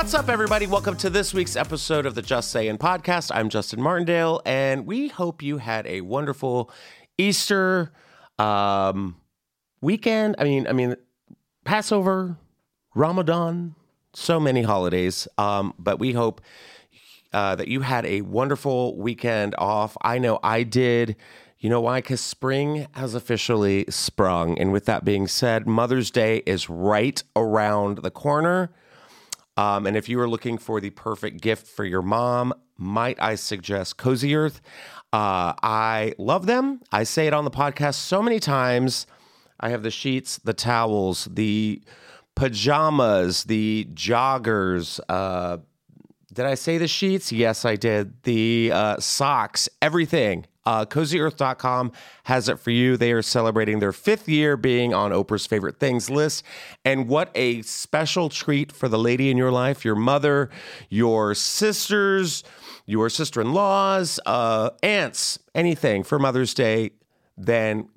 What's up, everybody? Welcome to this week's episode of the Just Saying podcast. I'm Justin Martindale, and we hope you had a wonderful Easter um, weekend. I mean, I mean, Passover, Ramadan, so many holidays. Um, but we hope uh, that you had a wonderful weekend off. I know I did. You know why? Because spring has officially sprung. And with that being said, Mother's Day is right around the corner. Um, and if you are looking for the perfect gift for your mom, might I suggest Cozy Earth? Uh, I love them. I say it on the podcast so many times. I have the sheets, the towels, the pajamas, the joggers. Uh, did I say the sheets? Yes, I did. The uh, socks, everything. Uh, CozyEarth.com has it for you. They are celebrating their fifth year being on Oprah's favorite things list. And what a special treat for the lady in your life, your mother, your sisters, your sister in laws, uh, aunts, anything for Mother's Day, than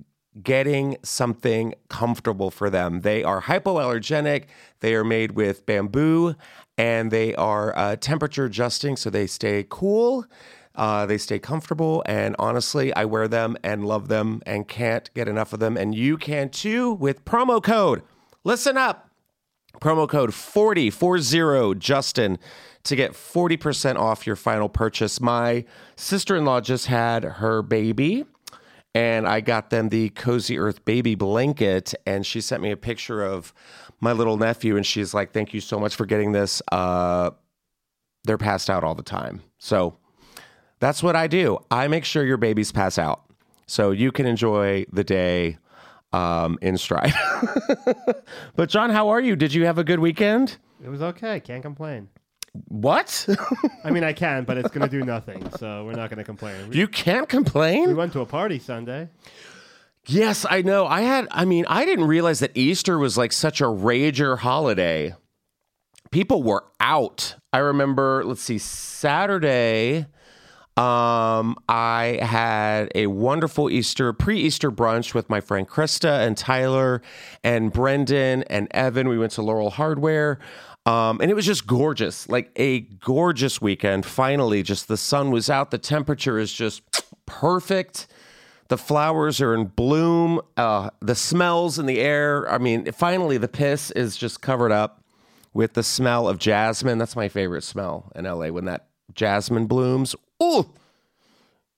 getting something comfortable for them. They are hypoallergenic, they are made with bamboo, and they are uh, temperature adjusting so they stay cool. Uh, they stay comfortable, and honestly, I wear them and love them and can't get enough of them. And you can too with promo code. Listen up. Promo code 4040 Justin to get 40% off your final purchase. My sister in law just had her baby, and I got them the Cozy Earth baby blanket, and she sent me a picture of my little nephew, and she's like, Thank you so much for getting this. Uh, they're passed out all the time. So that's what I do. I make sure your babies pass out so you can enjoy the day um, in stride. but, John, how are you? Did you have a good weekend? It was okay. Can't complain. What? I mean, I can, but it's going to do nothing. So we're not going to complain. We, you can't complain? we went to a party Sunday. Yes, I know. I had, I mean, I didn't realize that Easter was like such a rager holiday. People were out. I remember, let's see, Saturday. Um, I had a wonderful Easter, pre Easter brunch with my friend Krista and Tyler and Brendan and Evan. We went to Laurel Hardware. Um, and it was just gorgeous, like a gorgeous weekend. Finally, just the sun was out. The temperature is just perfect. The flowers are in bloom. Uh, the smells in the air. I mean, finally, the piss is just covered up with the smell of jasmine. That's my favorite smell in LA when that jasmine blooms. Ooh,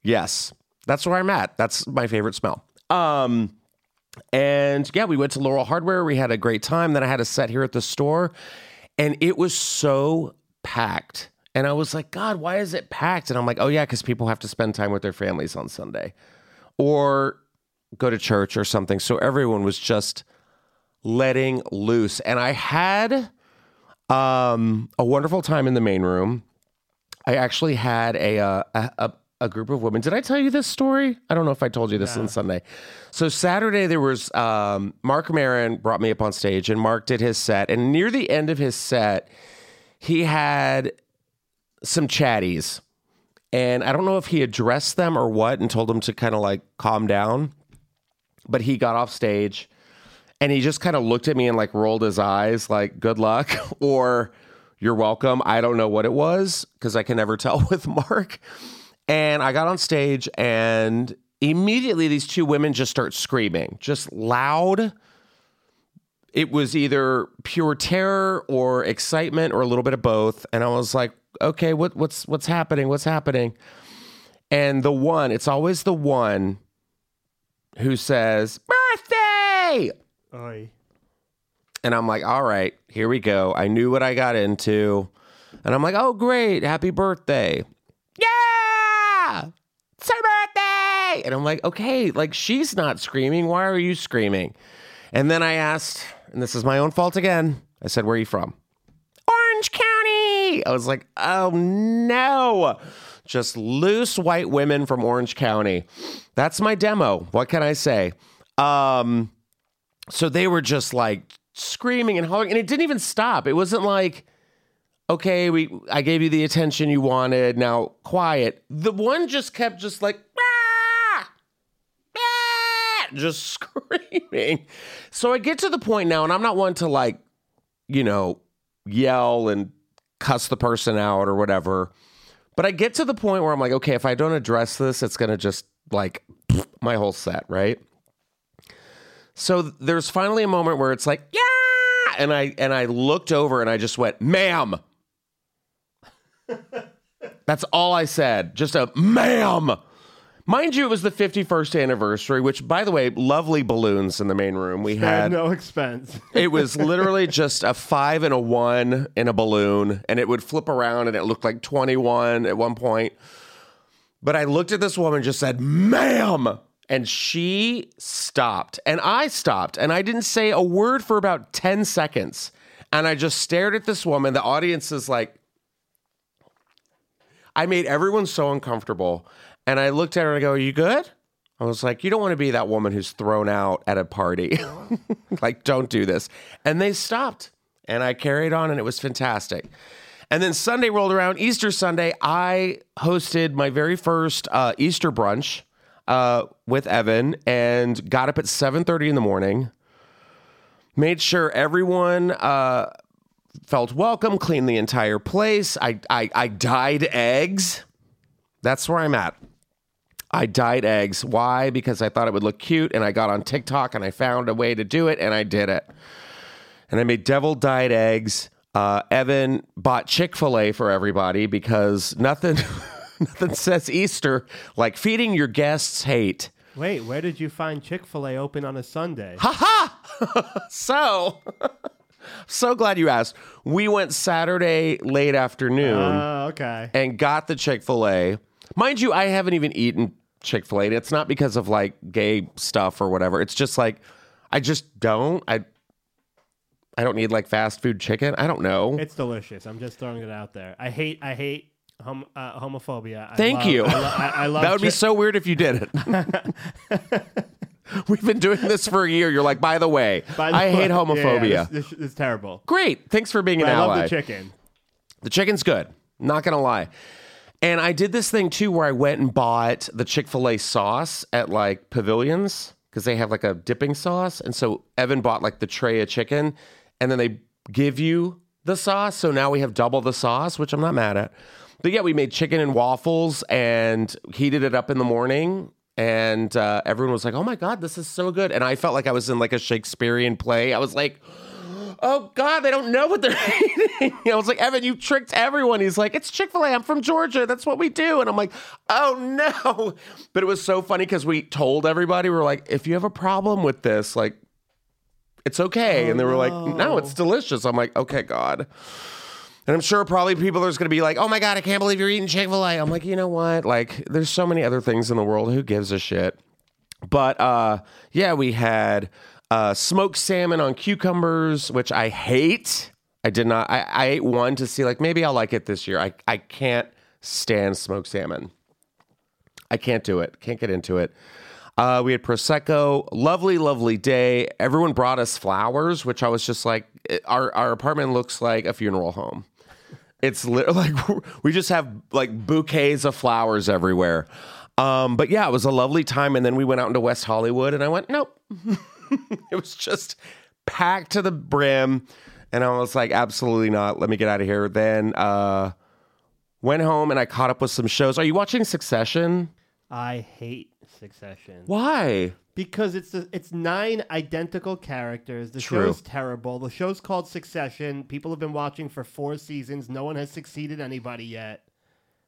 yes, that's where I'm at. That's my favorite smell. Um, and yeah, we went to Laurel Hardware. We had a great time. Then I had a set here at the store, and it was so packed. And I was like, God, why is it packed? And I'm like, oh yeah, because people have to spend time with their families on Sunday, or go to church or something. So everyone was just letting loose, and I had um, a wonderful time in the main room. I actually had a, uh, a, a group of women. Did I tell you this story? I don't know if I told you this on Sunday. So Saturday there was um, Marc Maron brought me up on stage, and Marc did his set. And near the end of his set, he had some chatties, and I don't know if he addressed them or what, and told them to kind of like calm down. But he got off stage, and he just kind of looked at me and like rolled his eyes, like "Good luck" or "You're welcome." I don't know what it was because I can never tell with Marc. And I got on stage, and immediately these two women just start screaming, just loud. It was either pure terror or excitement or a little bit of both. And I was like, okay, what, what's what's happening? What's happening? And the one, it's always the one who says, birthday. Oy. And I'm like, all right, here we go. I knew what I got into. And I'm like, oh, great. Happy birthday. Yeah. It's her birthday. And I'm like, okay, like she's not screaming. Why are you screaming? And then I asked, and this is my own fault again. I said, where are you from? Orange County. I was like, oh no. Just loose white women from Orange County. That's my demo. What can I say? Um, so they were just like screaming and hollering, and it didn't even stop. It wasn't like, okay, we I gave you the attention you wanted. Now quiet. The one just kept just like just screaming. So I get to the point now, and I'm not one to like, you know, yell and cuss the person out or whatever. But I get to the point where I'm like, okay, if I don't address this, it's going to just like my whole set, right? So there's finally a moment where it's like, yeah, and I and I looked over and I just went, "Ma'am." That's all I said. Just a ma'am. Mind you, it was the 51st anniversary, which, by the way, lovely balloons in the main room. We had no expense. it was literally just a five and a one in a balloon, and it would flip around and it looked like 21 at one point. But I looked at this woman and just said, ma'am. And she stopped, and I stopped, and I didn't say a word for about 10 seconds. And I just stared at this woman. The audience is like, I made everyone so uncomfortable. And I looked at her and I go, Are you good? I was like, You don't want to be that woman who's thrown out at a party. like, don't do this. And they stopped. And I carried on and it was fantastic. And then Sunday rolled around, Easter Sunday. I hosted my very first uh, Easter brunch uh, with Evan and got up at 7:30 in the morning. Made sure everyone uh, felt welcome, cleaned the entire place. I, I, I dyed eggs. That's where I'm at. I dyed eggs. Why? Because I thought it would look cute, and I got on TikTok and I found a way to do it, and I did it. And I made devil dyed eggs. Uh, Evan bought Chick Fil A for everybody because nothing, nothing says Easter like feeding your guests hate. Wait, where did you find Chick Fil A open on a Sunday? Haha! So, so glad you asked. We went Saturday late afternoon. Oh, okay. and got the Chick fil A. Mind you, I haven't even eaten Chick fil A. It's not because of like gay stuff or whatever. It's just like, I just don't. I, I don't need like fast food chicken. I don't know. It's delicious. I'm just throwing it out there. I hate. I hate hom- uh, homophobia. I Thank love- you. I, lo- I, I love. that would be so weird if you did it. We've been doing this for a year. You're like, by the way, By the I way- hate Yeah, homophobia. yeah, this, this is terrible. Great. Thanks for being an I ally. love the chicken. The chicken's good. Not gonna lie. And I did this thing too where I went and bought the Chick fil A sauce at like pavilions because they have like a dipping sauce. And so Evan bought like the tray of chicken and then they give you the sauce. So now we have double the sauce, which I'm not mad at. But yeah, we made chicken and waffles and heated it up in the morning. And uh, everyone was like, oh my God, this is so good. And I felt like I was in like a Shakespearean play. I was like, oh God, they don't know what they're eating. I was like, Evan, you tricked everyone. He's like, it's Chick fil A. I'm from Georgia. That's what we do. And I'm like, oh no. But it was so funny because we told everybody, we are like, if you have a problem with this, like, it's okay. and they were like, no, it's delicious. I'm like, okay, God. And I'm sure probably people are going to be like, oh my God, I can't believe you're eating Chick fil A. I'm like, you know what? Like, there's so many other things in the world. Who gives a shit? But uh, yeah, we had uh, smoked salmon on cucumbers, which I hate. I did not. I, I ate one to see like maybe I'll like it this year. I I can't stand smoked salmon. I can't do it. Can't get into it. Uh, we had prosecco. Lovely, lovely day. Everyone brought us flowers, which I was just like, our our apartment looks like a funeral home. It's li- like we just have like bouquets of flowers everywhere. Um, but yeah, it was a lovely time. And then we went out into West Hollywood, and I went, nope. it was just packed to the brim, and I was like, absolutely not. Let me get out of here. Then uh, went home, and I caught up with some shows. Are you watching Succession? I hate Succession Why? Because it's a, it's nine identical characters. The True. show's terrible. The show's called Succession. People have been watching for four seasons. No one has succeeded anybody yet.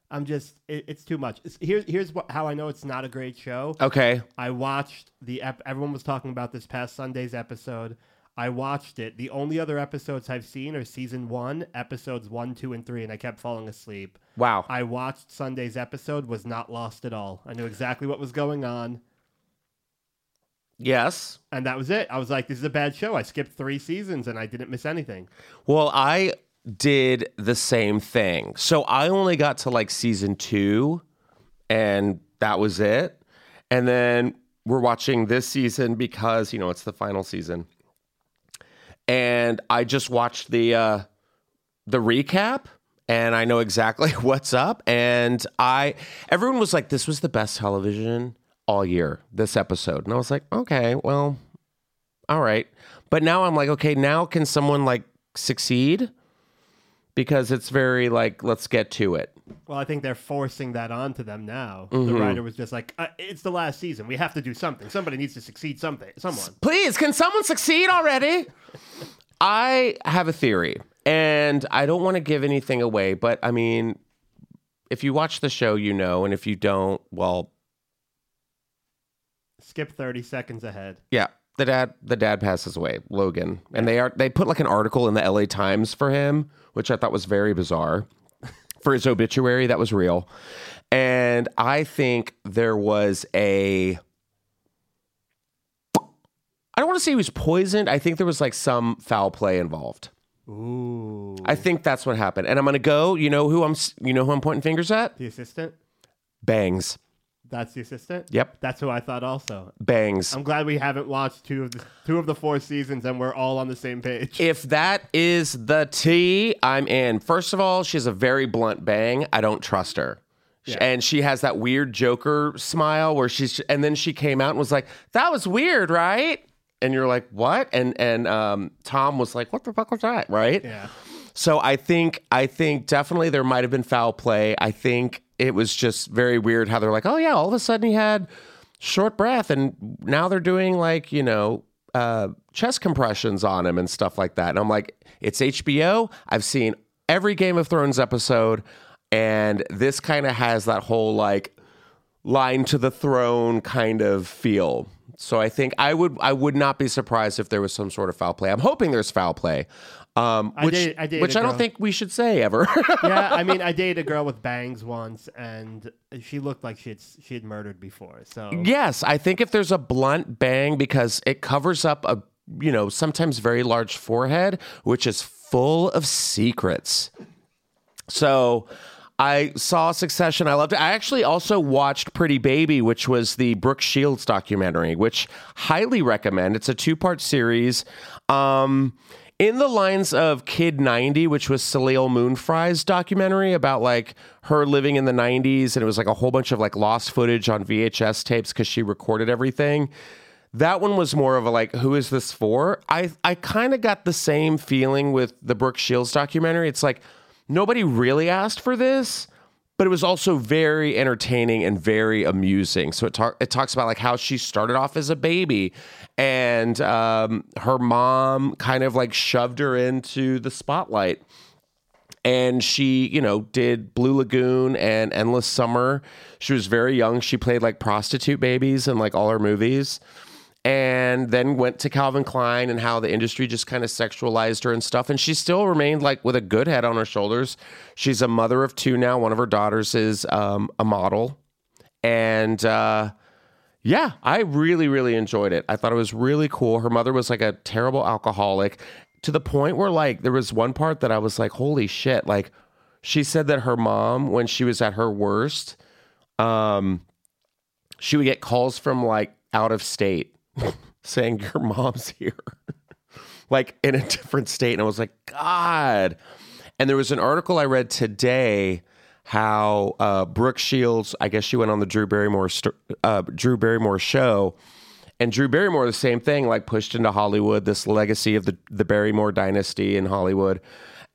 I'm just it, it's too much. It's, here's here's what, how I know it's not a great show. Okay. I watched the ep- everyone was talking about this past Sunday's episode. I watched it. The only other episodes I've seen are season one, episodes one, two, and three, and I kept falling asleep. Wow. I watched Sunday's episode, was not lost at all. I knew exactly what was going on, yes. and that was it. I was like, this is a bad show. I skipped three seasons and I didn't miss anything. Well, I did the same thing. So I only got to like season two, and that was it. And then we're watching this season because, you know, it's the final season. And I just watched the uh the recap and I know exactly what's up. And I everyone was like, this was the best television all year, this episode. And I was like, okay, well, all right. But now I'm like, okay, now can someone like succeed? because it's very like let's get to it. Well, I think they're forcing that onto them now. The Mm-hmm. writer was just like, uh, "It's the last season. We have to do something. Somebody needs to succeed. Something. Someone." Please, can someone succeed already? I have a theory, and I don't want to give anything away, but I mean, if you watch the show, you know, and if you don't, well, Skip thirty seconds ahead. yeah, the dad, the dad passes away, Logan, and they are they put like an article in the L.A. Times for him, which I thought was very bizarre. For his obituary, that was real, and I think there was a. I don't want to say he was poisoned. I think there was like some foul play involved. Ooh. I think that's what happened. And I'm gonna go. You know who I'm. You know who I'm pointing fingers at? The assistant. Bangs. That's the assistant. Yep. That's who I thought also. Bangs. I'm glad we haven't watched two of the two of the four seasons and we're all on the same page. if that is the T, I'm in. First of all, she has a very blunt bang. I don't trust her. Yeah. And she has that weird Joker smile where she's, and then she came out and was like, "That was weird, right?" And you're like, "What?" And and um, Tom was like, "What the fuck was that?" Right? yeah. So I think I think definitely there might have been foul play. I think it was just very weird how they're like, oh yeah, all of a sudden he had short breath, and now they're doing like you know uh, chest compressions on him and stuff like that. And I'm like, it's HBO. I've seen every Game of Thrones episode, and this kind of has that whole like line to the throne kind of feel. So I think I would I would not be surprised if there was some sort of foul play. I'm hoping there's foul play. Um, I which, I dated which I don't think we should say ever. yeah, I mean, I dated a girl with bangs once, and she looked like she had she had murdered before. So yes, I think if there's a blunt bang because it covers up a you know sometimes very large forehead, which is full of secrets. So I saw Succession. I loved it. I actually also watched Pretty Baby, which was the Brooke Shields documentary, which highly recommend. It's a two part series. Um, in the lines of Kid 90, which was Soleil Moon Frye's documentary about like her living in the 90s, and it was like a whole bunch of like lost footage on VHS tapes because she recorded everything. That one was more of a like, who is this for? I I kind of got the same feeling with the Brooke Shields documentary. It's like nobody really asked for this, but it was also very entertaining and very amusing. So it talk, it talks about like how she started off as a baby, and um, her mom kind of like shoved her into the spotlight and she, you know, did Blue Lagoon and Endless Summer. She was very young. She played like prostitute babies in like all her movies. And then went to Calvin Klein and how the industry just kind of sexualized her and stuff. And she still remained like with a good head on her shoulders. She's a mother of two now. One of her daughters is um, a model. And uh, yeah, I really, really enjoyed it. I thought it was really cool. Her mother was like a terrible alcoholic to the point where, like, there was one part that I was like, holy shit. Like, she said that her mom, when she was at her worst, um, she would get calls from like out of state saying, Your mom's here, like in a different state. And I was like, God. And there was an article I read today how uh, Brooke Shields, I guess she went on the Drew Barrymore uh, Drew Barrymore show, and Drew Barrymore the same thing, like pushed into Hollywood, this legacy of the the Barrymore dynasty in Hollywood.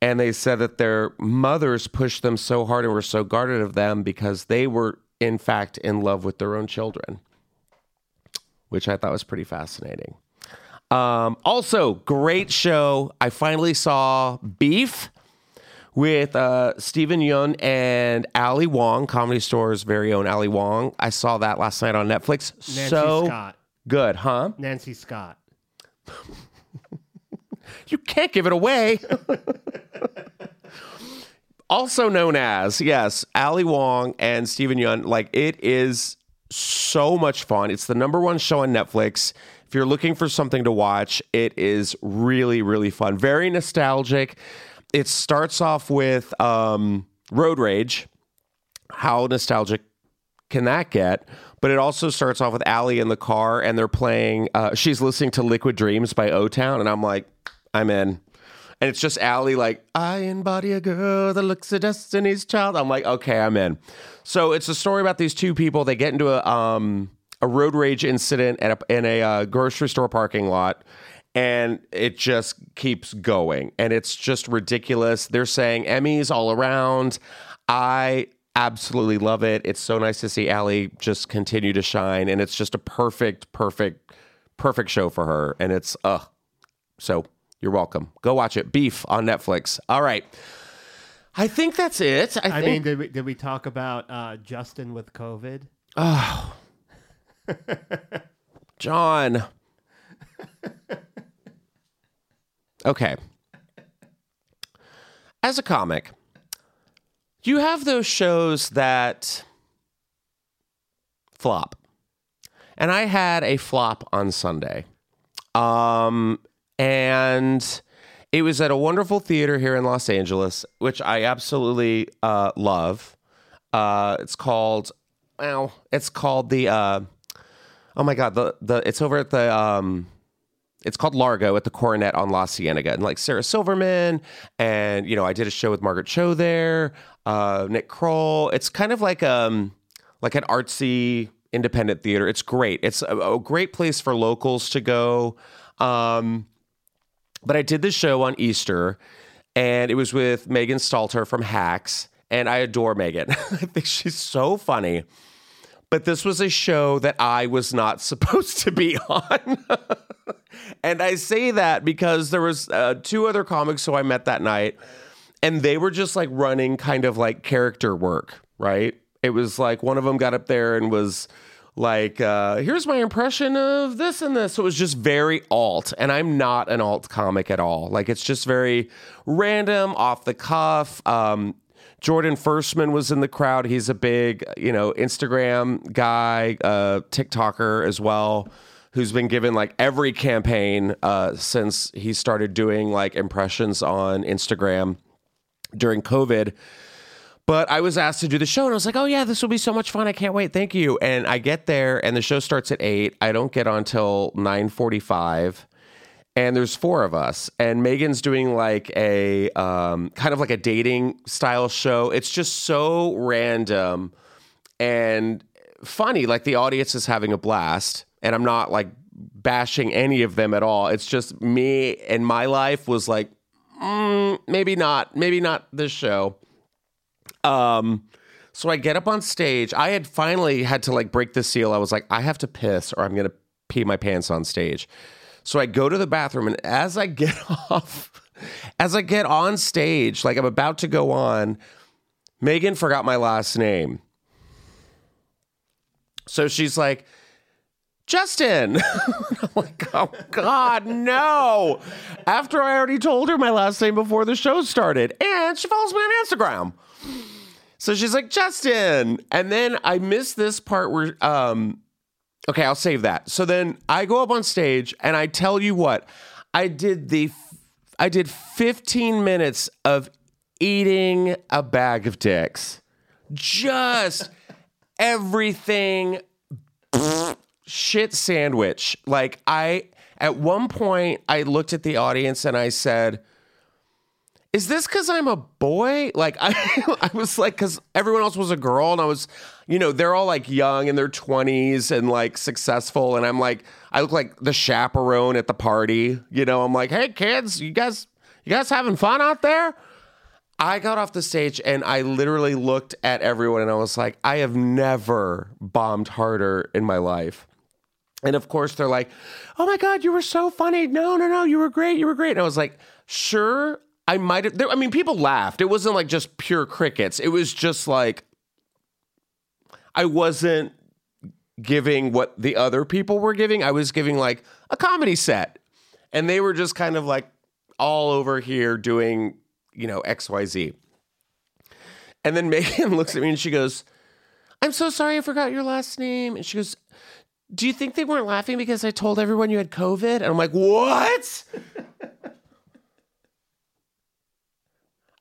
And they said that their mothers pushed them so hard and were so guarded of them because they were, in fact, in love with their own children, which I thought was pretty fascinating. Um, also, great show. I finally saw Beef with uh, Steven Yeun and Ali Wong, Comedy Store's very own Ali Wong. I saw that last night on Netflix. Nancy so Scott. good, huh? Nancy Scott. You can't give it away. also known as, yes, Ali Wong and Steven Yeun. Like, it is so much fun. It's the number one show on Netflix. If you're looking for something to watch, it is really, really fun. Very nostalgic. It starts off with um, Road Rage. How nostalgic can that get? But it also starts off with Ali in the car and they're playing, uh, she's listening to Liquid Dreams by O Town. And I'm like, I'm in. And it's just Ali like, I embody a girl that looks at Destiny's Child. I'm like, okay, I'm in. So it's a story about these two people. They get into a, um, a road rage incident at a, in a uh, grocery store parking lot. and it just keeps going and it's just ridiculous. They're saying Emmys all around. I absolutely love it. It's so nice to see Ali just continue to shine and it's just a perfect perfect perfect show for her and it's uh so you're welcome. Go watch it. Beef on Netflix. All right. I think that's it. I, I think mean, did we, did we talk about uh, Justin with COVID? Oh, John. Okay. As a comic, you have those shows that flop. And I had a flop on Sunday. Um, and it was at a wonderful theater here in Los Angeles, which I absolutely uh, love. Uh, it's called, well, it's called the, uh, oh my God, the, the, it's over at the, um, it's called Largo at the Coronet on La Cienega, and like Sarah Silverman, and you know, I did a show with Margaret Cho there, uh, Nick Kroll. It's kind of like um like an artsy independent theater. It's great. It's a, a great place for locals to go. Um, but I did this show on Easter, and it was with Megan Stalter from Hacks, and I adore Megan. I think she's so funny. But this was a show that I was not supposed to be on. and I say that because there was uh, two other comics who I met that night, and they were just like running kind of like character work, right? It was like one of them got up there and was like, uh, here's my impression of this and this. So it was just very alt. And I'm not an alt comic at all. Like it's just very random, off the cuff. Um, Jordan Firstman was in the crowd. He's a big, you know, Instagram guy, uh, TikToker as well, who's been given like every campaign uh, since he started doing like impressions on Instagram during COVID. But I was asked to do the show, and I was like, "Oh yeah, this will be so much fun! I can't wait! Thank you!" And I get there, and the show starts at eight. I don't get on till nine forty-five, and there's four of us, and Megan's doing like a um, kind of like a dating style show. It's just so random and funny. Like the audience is having a blast, and I'm not like bashing any of them at all. It's just me and my life was like, mm, maybe not, maybe not this show. Um, so I get up on stage. I had finally had to like break the seal. I was like, I have to piss or I'm gonna pee my pants on stage. So I go to the bathroom, and as I get off, as I get on stage, like I'm about to go on, Megan forgot my last name. So she's like, Justin. I'm like, oh God, no. After I already told her my last name before the show started. And she follows me on Instagram. So she's like, Justin. And then I missed this part where um okay, I'll save that. So then I go up on stage and I tell you what, I did the I did 15 minutes of eating a bag of dicks. Just everything shit sandwich. Like I at one point I looked at the audience and I said, "Is this cuz I'm a boy?" Like I I was like cuz everyone else was a girl and I was, you know, they're all like young in their 20s and like successful and I'm like I look like the chaperone at the party. You know, I'm like, "Hey kids, you guys you guys having fun out there?" I got off the stage and I literally looked at everyone and I was like, I have never bombed harder in my life. And of course, they're like, oh my God, you were so funny. No, no, no, you were great. You were great. And I was like, sure, I might have. I mean, people laughed. It wasn't like just pure crickets. It was just like, I wasn't giving what the other people were giving. I was giving like a comedy set. And they were just kind of like all over here doing you know, XYZ. And then Megan looks at me and she goes, I'm so sorry I forgot your last name. And she goes, Do you think they weren't laughing because I told everyone you had COVID? And I'm like, What?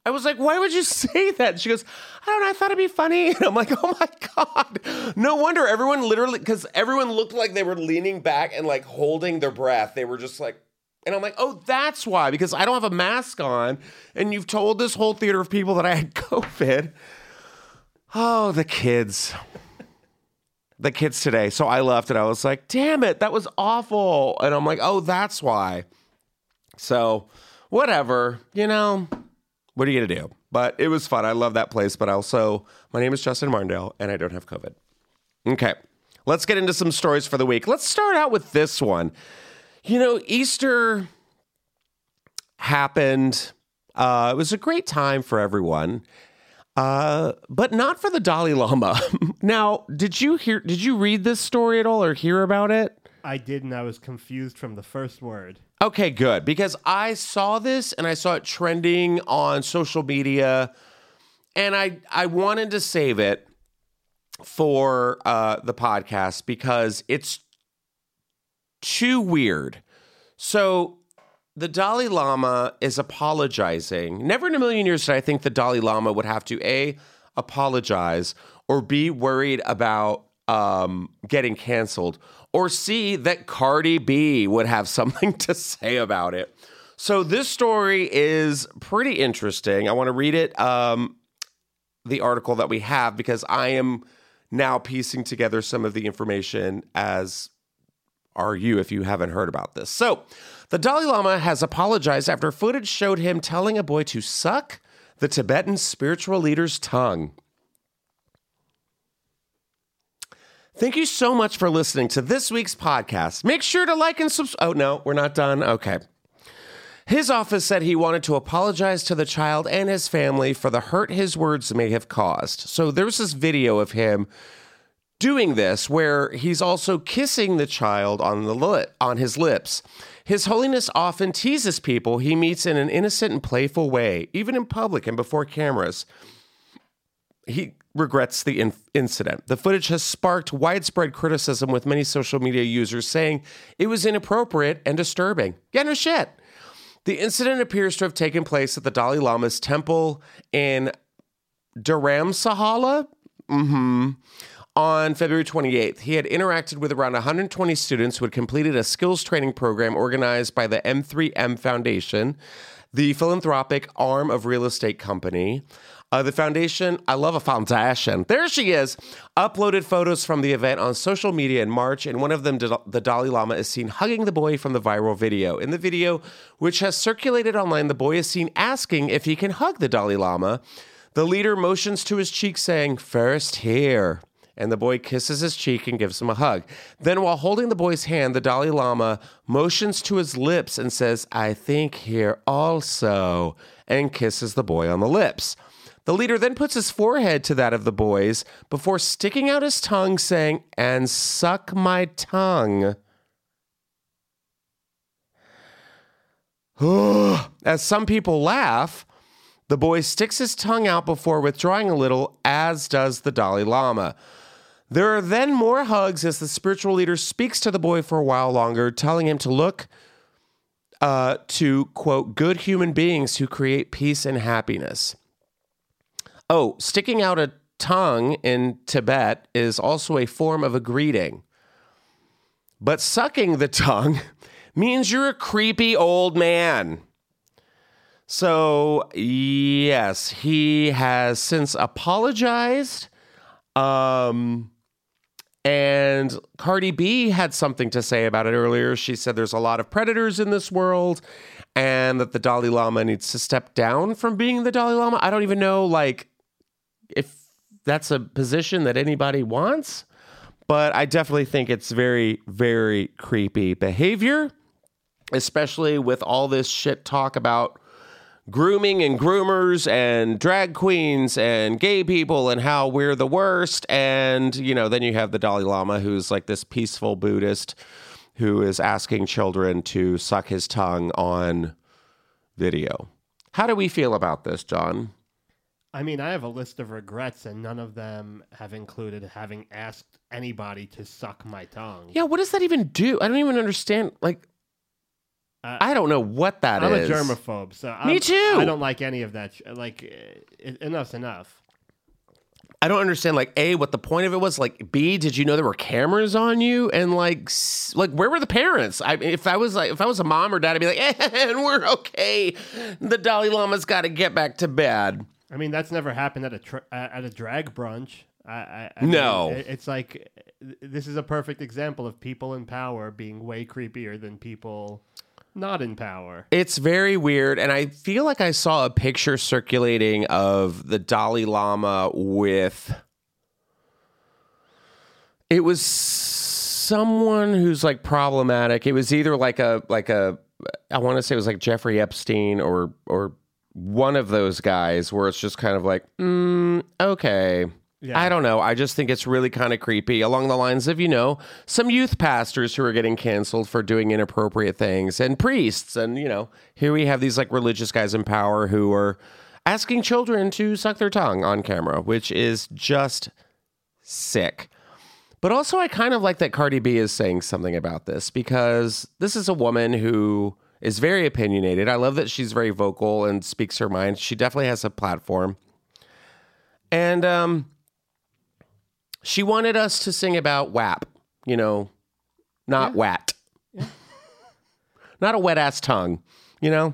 I was like, why would you say that? She goes, I don't know. I thought it'd be funny. And I'm like, oh my God. No wonder everyone literally, because everyone looked like they were leaning back and like holding their breath. They were just like, and I'm like, oh, that's why, because I don't have a mask on. And you've told this whole theater of people that I had COVID. Oh, the kids. the kids today. So I left and I was like, damn it, that was awful. And I'm like, oh, that's why. So, whatever, you know, what are you going to do? But it was fun. I love that place. But also, my name is Justin Martindale and I don't have COVID. Okay, let's get into some stories for the week. Let's start out with this one. You know, Easter happened. Uh, it was a great time for everyone, uh, but not for the Dalai Lama. now, did you hear? Did you read this story at all or hear about it? I did, and I was confused from the first word. Okay, good. Because I saw this and I saw it trending on social media, and I I wanted to save it for uh, the podcast because it's too weird. So the Dalai Lama is apologizing. Never in a million years did I think the Dalai Lama would have to a apologize or be worried about um, getting canceled or c that Cardi B would have something to say about it. So this story is pretty interesting. I want to read it, um, the article that we have, because I am now piecing together some of the information as are you if you haven't heard about this. So, the Dalai Lama has apologized after footage showed him telling a boy to suck the Tibetan spiritual leader's tongue. Thank you so much for listening to this week's podcast. Make sure to like and subscribe. Oh, no, we're not done. Okay. His office said he wanted to apologize to the child and his family for the hurt his words may have caused. So there's this video of him doing this where he's also kissing the child on the on his lips. His Holiness often teases people he meets in an innocent and playful way, even in public and before cameras. He regrets the in- incident. The footage has sparked widespread criticism with many social media users saying it was inappropriate and disturbing. Yeah, no shit. The incident appears to have taken place at the Dalai Lama's temple in Dharamshala. Mm-hmm. On February 28th, he had interacted with around 120 students who had completed a skills training program organized by the M3M Foundation, the philanthropic arm of real estate company. Uh, the foundation, I love a foundation. There she is. Uploaded photos from the event on social media in March, and one of them, the Dalai Lama, is seen hugging the boy from the viral video. In the video, which has circulated online, the boy is seen asking if he can hug the Dalai Lama. The leader motions to his cheek, saying, First here and the boy kisses his cheek and gives him a hug. Then, while holding the boy's hand, the Dalai Lama motions to his lips and says, I think here also, and kisses the boy on the lips. The leader then puts his forehead to that of the boy's before sticking out his tongue, saying, And suck my tongue. As some people laugh, the boy sticks his tongue out before withdrawing a little, as does the Dalai Lama. There are then more hugs as the spiritual leader speaks to the boy for a while longer, telling him to look uh, to, quote, good human beings who create peace and happiness. Oh, sticking out a tongue in Tibet is also a form of a greeting. But sucking the tongue means you're a creepy old man. So, yes, he has since apologized. Um, and Cardi B had something to say about it earlier. She said there's a lot of predators in this world and that the Dalai Lama needs to step down from being the Dalai Lama. I don't even know like if that's a position that anybody wants, but I definitely think it's very very creepy behavior, especially with all this shit talk about grooming and groomers and drag queens and gay people and how we're the worst. And, you know, then you have the Dalai Lama, who's like this peaceful Buddhist who is asking children to suck his tongue on video. How do we feel about this, John? I mean, I have a list of regrets, and none of them have included having asked anybody to suck my tongue. Yeah, what does that even do? I don't even understand. Like, uh, I don't know what that I'm is. a germaphobe, so me I'm, too. I don't like any of that. Sh- like, uh, enough's enough. I don't understand. Like, a what the point of it was. Like, b did you know there were cameras on you? And like, like where were the parents? I if I was like if I was a mom or dad, I'd be like, and we're okay. The Dalai Lama's got to get back to bed. I mean, that's never happened at a tra- at a drag brunch. I, I, I no, mean, it's like this is a perfect example of people in power being way creepier than people not in power. It's very weird. And I feel like I saw a picture circulating of the Dalai Lama with. It was someone who's like problematic. It was either like a like a I want to say it was like Jeffrey Epstein or or one of those guys where it's just kind of like, mm, okay. Yeah. I don't know. I just think it's really kind of creepy along the lines of, you know, some youth pastors who are getting canceled for doing inappropriate things and priests. And, you know, here we have these like religious guys in power who are asking children to suck their tongue on camera, which is just sick. But also, I kind of like that Cardi B is saying something about this because this is a woman who is very opinionated. I love that she's very vocal and speaks her mind. She definitely has a platform. And um, she wanted us to sing about WAP, you know, not WAT. not a wet ass tongue, you know?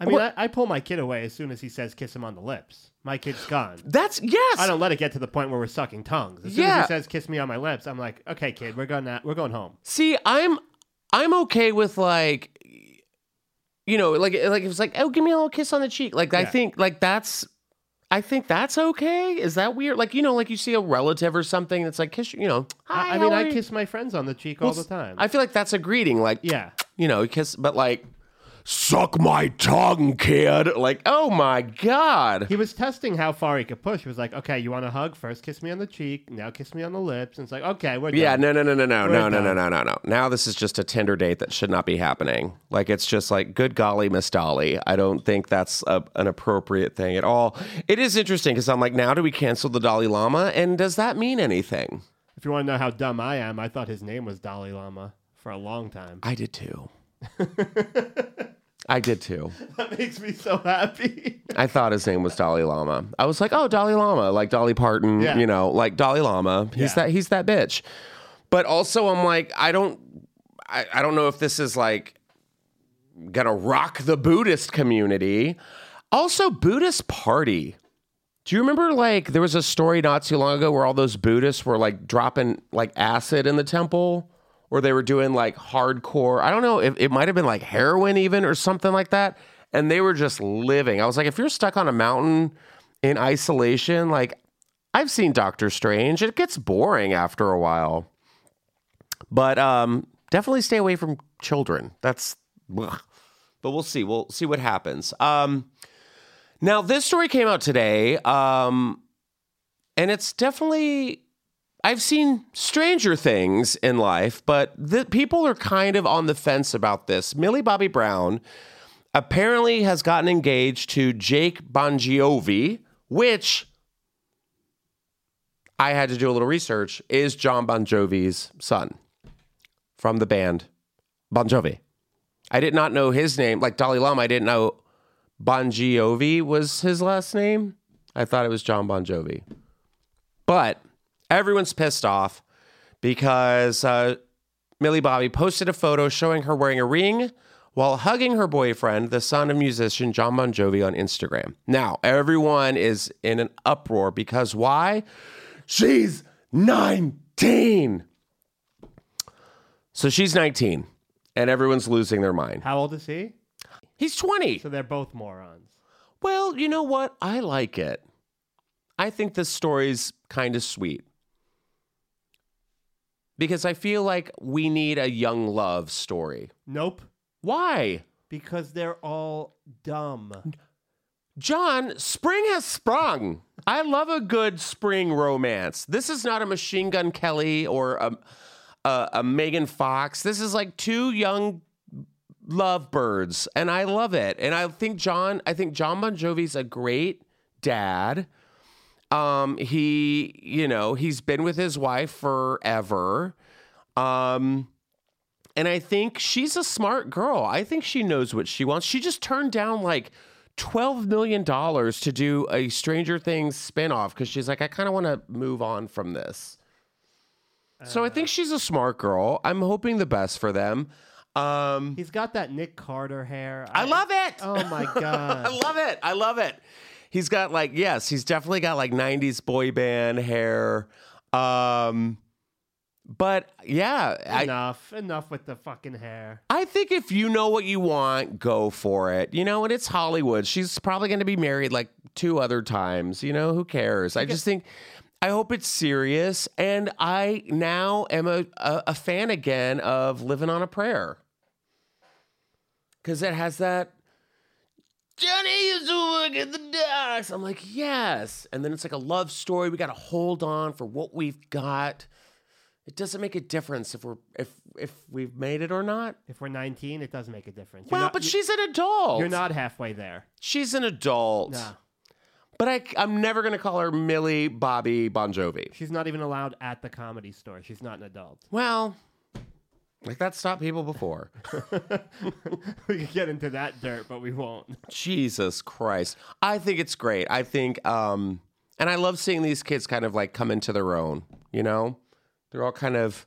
I mean, I, I pull my kid away as soon as he says kiss him on the lips. My kid's gone. That's, yes. I don't let it get to the point where we're sucking tongues. As soon as Yeah. he says kiss me on my lips, I'm like, okay, kid, we're going we're going home. See, I'm I'm okay with like you know, like like it was like, oh, give me a little kiss on the cheek. Like I think like that's I think that's okay. Is that weird? Like you know, like you see a relative or something that's like kiss, you know. I, I mean, I kiss my friends on the cheek Well, all the time. I feel like that's a greeting. Like yeah. you know, kiss, but like suck my tongue, kid. Like oh my god. He was testing how far he could push. He was like, okay, you want a hug? First kiss me on the cheek. Now kiss me on the lips. And it's like, okay, we're Yeah, done. no, no, no, no, no, We're no, no, no, done. no, no, no. Now this is just a Tinder date that should not be happening. Like it's just like, good golly, Miss Dolly. I don't think that's a, an appropriate thing at all. It is interesting because I'm like, now do we cancel the Dalai Lama? And does that mean anything? If you want to know how dumb I am, I thought his name was Dalai Lama for a long time. I did too. I did too. that makes me so happy. I thought his name was Dalai Lama. I was like, oh, Dalai Lama, like Dolly Parton, Yeah. you know, like Dalai Lama. He's Yeah. that he's that bitch. But also I'm like, I don't I, I don't know if this is like gonna rock the Buddhist community. Also, Buddhist party. Do you remember like there was a story not too long ago where all those Buddhists were like dropping like acid in the temple? Or they were doing like hardcore, I don't know if it might have been like heroin even or something like that. And they were just living. I was like, if you're stuck on a mountain in isolation, like I've seen Doctor Strange, it gets boring after a while. But um, definitely stay away from children. That's, ugh. but we'll see. We'll see what happens. Um, now this story came out today, um, and it's definitely. I've seen stranger things in life, but the, people are kind of on the fence about this. Millie Bobby Brown apparently has gotten engaged to Jake Bongiovi, which I had to do a little research, is John Bon Jovi's son from the band Bon Jovi. I did not know his name. Like Dalai Lama, I didn't know Bon Jovi was his last name. I thought it was John Bon Jovi. But everyone's pissed off because uh, Millie Bobby posted a photo showing her wearing a ring while hugging her boyfriend, the son of musician John Bon Jovi, on Instagram. Now, everyone is in an uproar because why? She's 19. So she's 19, and everyone's losing their mind. How old is he? He's 20. So they're both morons. Well, you know what? I like it. I think this story's kind of sweet. Because I feel like we need a young love story. Nope. Why? Because they're all dumb. John, spring has sprung. I love a good spring romance. This is not a Machine Gun Kelly or a, a, a Megan Fox. This is like two young lovebirds, and I love it. And I think John, I think John Bon Jovi's a great dad. Um, he, you know, he's been with his wife forever. Um, and I think she's a smart girl. I think she knows what she wants. She just turned down like $12 million to do a Stranger Things spinoff because she's like, I kind of want to move on from this. So I think she's a smart girl. I'm hoping the best for them. Um, He's got that Nick Carter hair. I love it. Oh my God. I love it. I love it. He's got like yes, he's definitely got like 90s boy band hair. Um But yeah, I, enough, enough with the fucking hair. I think if you know what you want, go for it. You know, and it's Hollywood. She's probably going to be married like two other times. You know, who cares? I just think. I hope it's serious, and I now am a, a, a fan again of Living on a Prayer because it has that Johnny used to work at the docks. I'm like, yes. And then it's like a love story. We got to hold on for what we've got. It doesn't make a difference if we're if if we've made it or not. If we're 19, it does make a difference. You're Well, not- but you- she's an adult. You're not halfway there. She's an adult. No, But I, I'm never going to call her Millie Bobby Bon Jovi. she's not even allowed at the comedy store. She's not an adult. Well, like that stopped people before. we could get into that dirt, but we won't. Jesus Christ. I think it's great. I think, um, and I love seeing these kids kind of like come into their own, you know? They're all kind of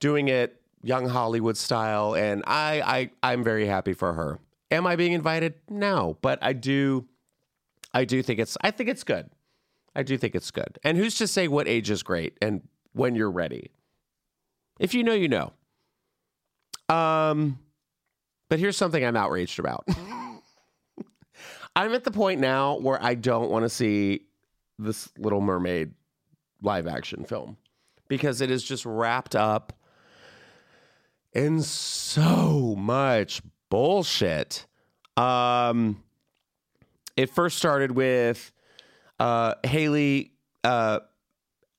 doing it young Hollywood style. And I, I, I'm very happy for her. Am I being invited? No, but I do, I do think it's, I think it's good. I do think it's good. And who's to say what age is great and when you're ready? If you know, you know. Um, but here's something I'm outraged about. I'm at the point now where I don't want to see this Little Mermaid live action film because it is just wrapped up in so much bullshit. Um, it first started with uh, Haley. Uh,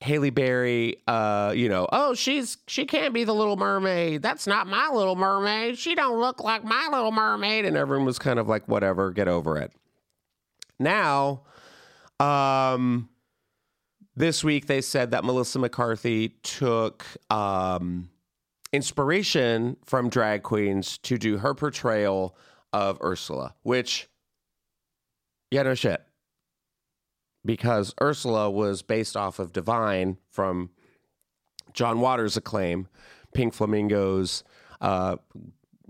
Haley Berry, uh, you know, oh, she's she can't be the Little Mermaid. That's not my Little Mermaid. She don't look like my Little Mermaid, and everyone was kind of like, whatever, get over it. Now, um, this week they said that Melissa McCarthy took um, inspiration from drag queens to do her portrayal of Ursula, which, yeah, no shit because Ursula was based off of Divine from John Waters' acclaim, Pink Flamingos, uh,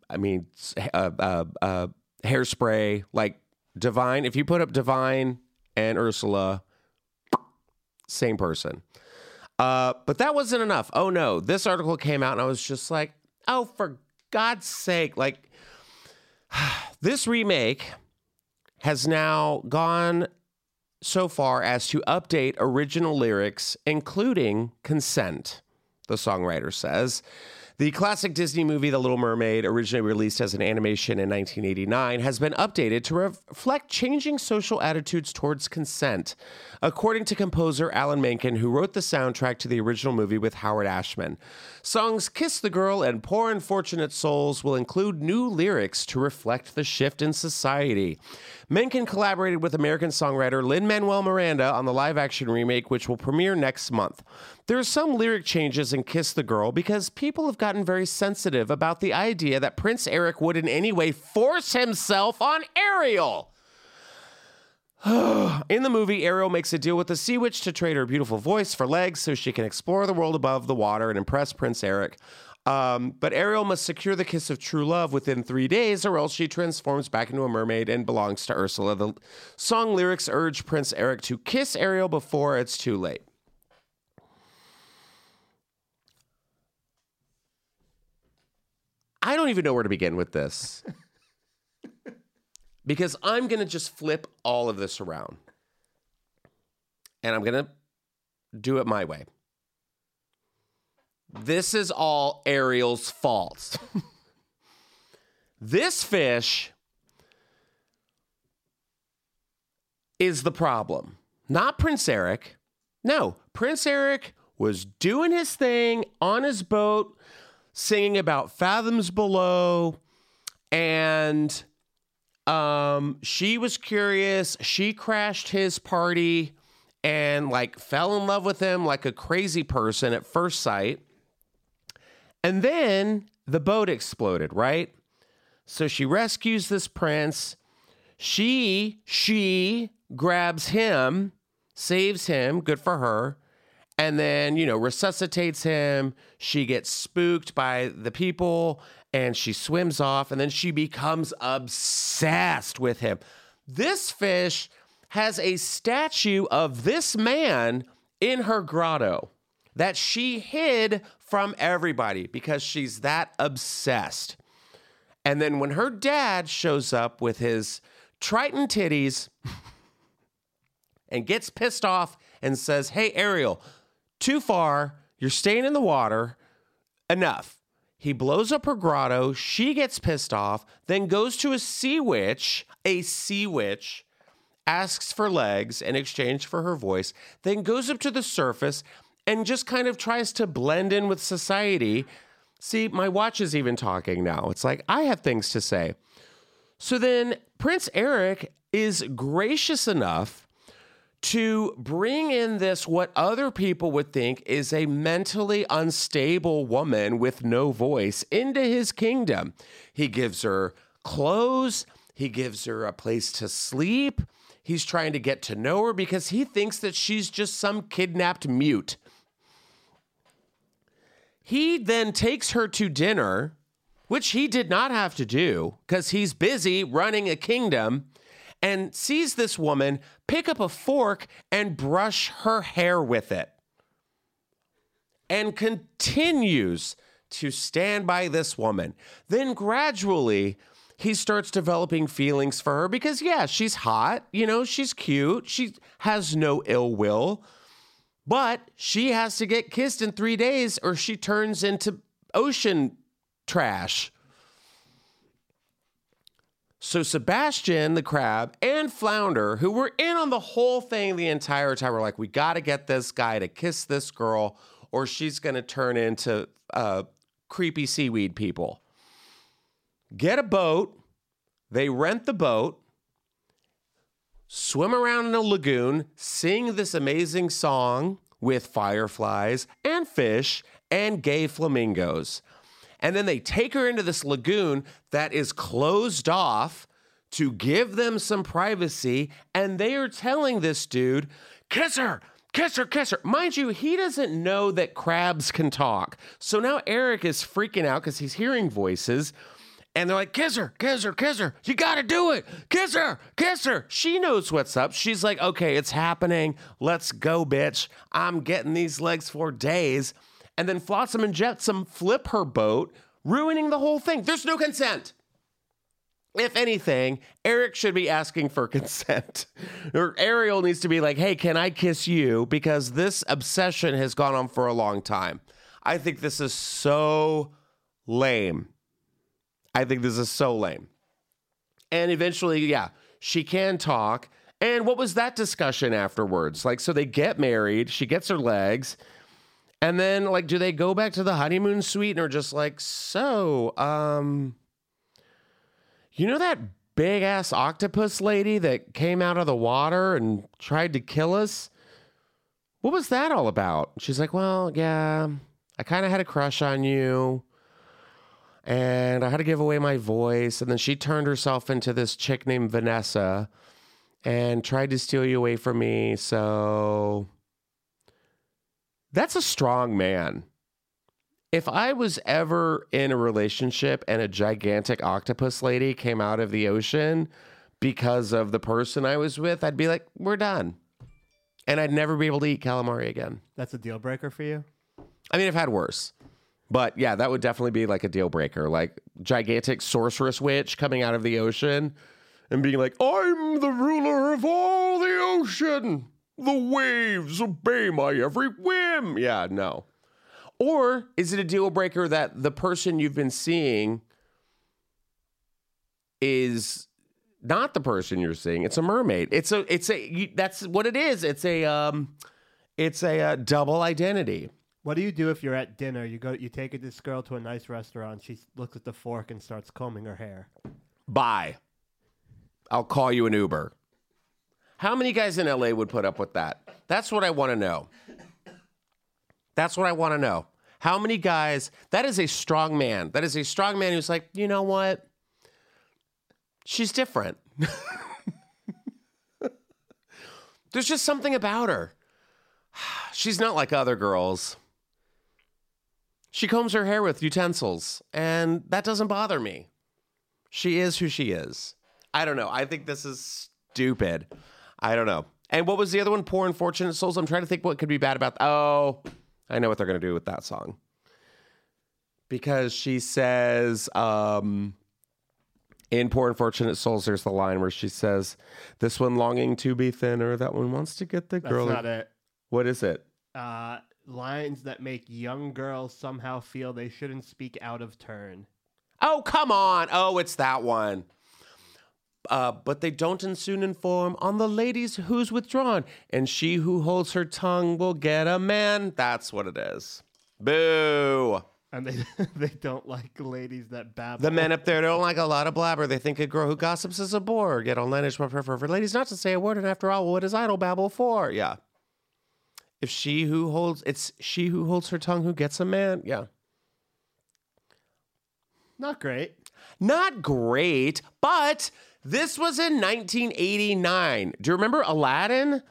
I mean, uh, uh, uh, Hairspray, like Divine. If you put up Divine and Ursula, same person. Uh, but that wasn't enough. Oh no, this article came out and I was just like, oh, for God's sake, like this remake has now gone so far as to update original lyrics, including consent, the songwriter says. The classic Disney movie, The Little Mermaid, originally released as an animation in 1989, has been updated to reflect changing social attitudes towards consent, according to composer Alan Menken, who wrote the soundtrack to the original movie with Howard Ashman. Songs Kiss the Girl and Poor Unfortunate Souls will include new lyrics to reflect the shift in society. Menken collaborated with American songwriter Lin Manuel Miranda on the live action remake, which will premiere next month. There are some lyric changes in Kiss the Girl because people have gotten very sensitive about the idea that Prince Eric would in any way force himself on Ariel. In the movie, Ariel makes a deal with the Sea Witch to trade her beautiful voice for legs so she can explore the world above the water and impress Prince Eric. Um, but Ariel must secure the kiss of true love within three days, or else she transforms back into a mermaid and belongs to Ursula. The song lyrics urge Prince Eric to kiss Ariel before it's too late. I don't even know where to begin with this because I'm going to just flip all of this around and I'm going to do it my way. This is all Ariel's fault. this fish is the problem, not Prince Eric. No, Prince Eric was doing his thing on his boat, singing about fathoms below, and um, she was curious. She crashed his party and like fell in love with him like a crazy person at first sight. And then the boat exploded, right? So she rescues this prince. She she grabs him, saves him, good for her. And then, you know, resuscitates him. She gets spooked by the people and she swims off and then she becomes obsessed with him. This fish has a statue of this man in her grotto. that she hid from everybody because she's that obsessed. And then when her dad shows up with his Triton titties and gets pissed off and says, Hey, Ariel, too far. You're staying in the water. Enough. He blows up her grotto. She gets pissed off, then goes to a sea witch, a sea witch, asks for legs in exchange for her voice, then goes up to the surface and just kind of tries to blend in with society. See, my watch is even talking now. It's like, I have things to say. So then Prince Eric is gracious enough to bring in this, what other people would think is a mentally unstable woman with no voice, into his kingdom. He gives her clothes, he gives her a place to sleep. He's trying to get to know her because he thinks that she's just some kidnapped mute. He then takes her to dinner, which he did not have to do because he's busy running a kingdom, and sees this woman pick up a fork and brush her hair with it. And continues to stand by this woman. Then gradually, he starts developing feelings for her because, yeah, she's hot. You know, she's cute. She has no ill will. But she has to get kissed in three days or she turns into ocean trash. So Sebastian the crab and Flounder, who were in on the whole thing the entire time, were like, "We got to get this guy to kiss this girl, or she's going to turn into uh, creepy seaweed people." Get a boat. They rent the boat, swim around in a lagoon, sing this amazing song with fireflies and fish and gay flamingos. And then they take her into this lagoon that is closed off to give them some privacy. And they are telling this dude, kiss her, kiss her, kiss her. Mind you, he doesn't know that crabs can talk. So now Eric is freaking out because he's hearing voices. And they're like, kiss her, kiss her, kiss her. You got to do it. Kiss her, kiss her. She knows what's up. She's like, okay, it's happening. Let's go, bitch. I'm getting these legs for days and then Flotsam and Jetsam flip her boat, ruining the whole thing. There's no consent. If anything, Eric should be asking for consent. or Ariel needs to be like, hey, can I kiss you? Because this obsession has gone on for a long time. I think this is so lame. I think this is so lame. And eventually, yeah, she can talk. And what was that discussion afterwards? Like, so they get married, she gets her legs. And then, like, do they go back to the honeymoon suite and are just like, so, um, you know that big ass octopus lady that came out of the water and tried to kill us? What was that all about? She's like, well, yeah, I kind of had a crush on you and I had to give away my voice. And then she turned herself into this chick named Vanessa and tried to steal you away from me. So that's a strong man. If I was ever in a relationship and a gigantic octopus lady came out of the ocean because of the person I was with, I'd be like, we're done. And I'd never be able to eat calamari again. That's a deal breaker for you? I mean, I've had worse. But yeah, that would definitely be like a deal breaker. Like gigantic sorceress witch coming out of the ocean and being like, I'm the ruler of all the ocean. The waves obey my every whim. Yeah, no. Or is it a deal breaker that the person you've been seeing is not the person you're seeing? It's a mermaid. It's a. It's a. That's what it is. It's a. Um, it's a uh, double identity. What do you do if you're at dinner? You go. You take this girl to a nice restaurant. She looks at the fork and starts combing her hair. Bye. I'll call you an Uber. How many guys in LA would put up with that? That's what I want to know. That's what I want to know. How many guys? That is a strong man. That is a strong man who's like, you know what? She's different. There's just something about her. She's not like other girls. She combs her hair with utensils, and that doesn't bother me. She is who she is. I don't know. I think this is stupid. I don't know. And what was the other one? Poor unfortunate souls. I'm trying to think what could be bad about. Oh, I know what they're going to do with that song. Because she says, um, in Poor Unfortunate Souls, there's the line where she says, This one longing to be thinner, that one wants to get the That's girl. not it. What is it? Uh, lines that make young girls somehow feel they shouldn't speak out of turn. Oh, come on. Oh, it's that one. Uh, but they don't and soon inform on the ladies who's withdrawn, and she who holds her tongue will get a man. That's what it is. Boo. And they they don't like ladies that babble. The men up there don't like a lot of blabber. They think a girl who gossips is a bore. Get all night but prefer for ladies not to say a word. And after all, what is idle babble for? Yeah. If she who holds, it's she who holds her tongue who gets a man. Yeah. Not great. Not great, but this was in 1989. Do you remember Aladdin?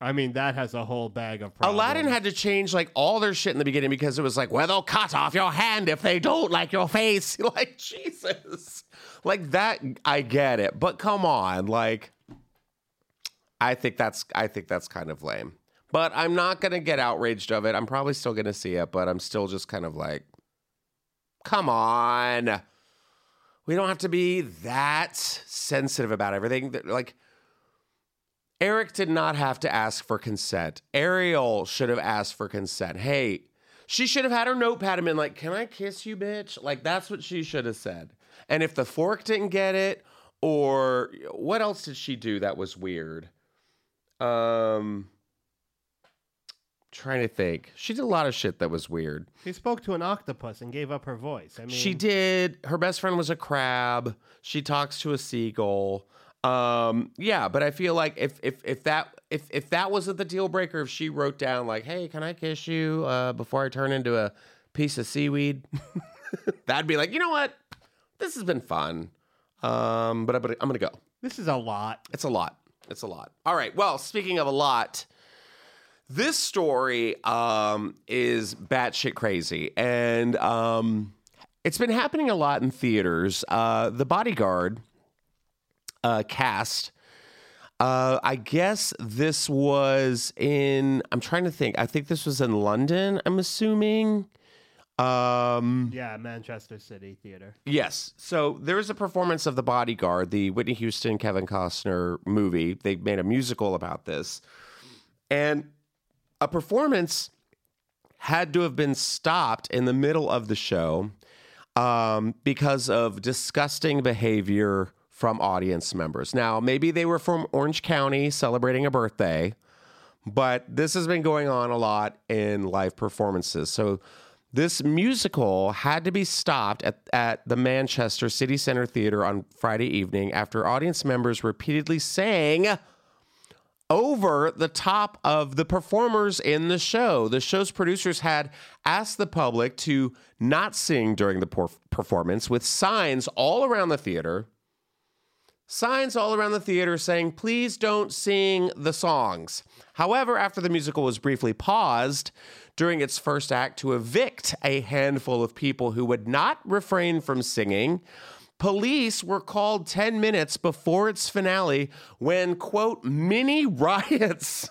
I mean, that has a whole bag of problems. Aladdin had to change like all their shit in the beginning because it was like, well, they'll cut off your hand if they don't like your face. like, Jesus. Like that, I get it. But come on, like I think that's I think that's kind of lame. But I'm not gonna get outraged of it. I'm probably still gonna see it, but I'm still just kind of like, come on. We don't have to be that sensitive about everything. Like Eric did not have to ask for consent. Ariel should have asked for consent. Hey, she should have had her notepad and been like, Can I kiss you, bitch? Like, that's what she should have said. And if the fork didn't get it, or what else did she do that was weird? Um, trying to think. She did a lot of shit that was weird. She spoke to an octopus and gave up her voice. I mean, She did. Her best friend was a crab. She talks to a seagull. Um, yeah, but I feel like if if if that if if that wasn't the deal breaker, if she wrote down like, "Hey, can I kiss you uh, before I turn into a piece of seaweed?" That'd be like, you know what? This has been fun. Um, but, but I'm gonna go. This is a lot. It's a lot. It's a lot. All right. Well, speaking of a lot, this story um, is batshit crazy, and um, it's been happening a lot in theaters. Uh, the Bodyguard uh, cast. Uh, I guess this was in. I'm trying to think. I think this was in London. I'm assuming. Um, Yeah, Manchester City Theater. Yes. So there is a performance of The Bodyguard, the Whitney Houston, Kevin Costner movie. They made a musical about this. And a performance had to have been stopped in the middle of the show um, because of disgusting behavior from audience members. Now, maybe they were from Orange County celebrating a birthday, but this has been going on a lot in live performances. So this musical had to be stopped at, at the Manchester City Center Theater on Friday evening after audience members repeatedly sang over the top of the performers in the show. The show's producers had asked the public to not sing during the performance with signs all around the theater. Signs all around the theater saying, please don't sing the songs. However, after the musical was briefly paused during its first act to evict a handful of people who would not refrain from singing, police were called 10 minutes before its finale when, quote, mini riots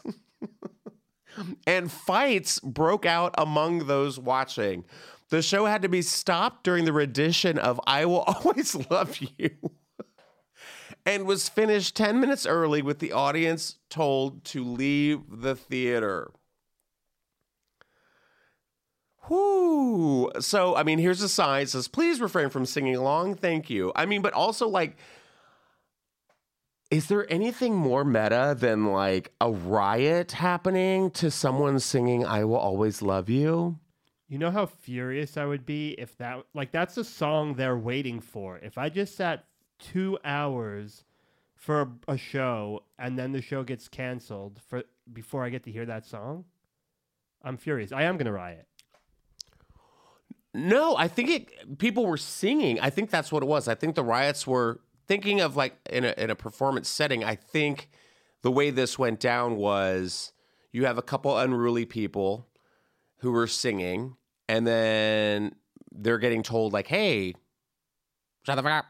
and fights broke out among those watching. The show had to be stopped during the rendition of I Will Always Love You and was finished 10 minutes early with the audience told to leave the theater. Whoo. So, I mean, here's a sign it says, please refrain from singing along. Thank you. I mean, but also, like, is there anything more meta than like a riot happening to someone singing I Will Always Love You? You know how furious I would be if that like that's a song they're waiting for. If I just sat two hours for a, show and then the show gets canceled for before I get to hear that song, I'm furious. I am gonna riot. No, I think it. People were singing. I think that's what it was. I think the riots were thinking of like in a in a performance setting. I think the way this went down was you have a couple unruly people who were singing, and then they're getting told like, "Hey, shut the fuck up,"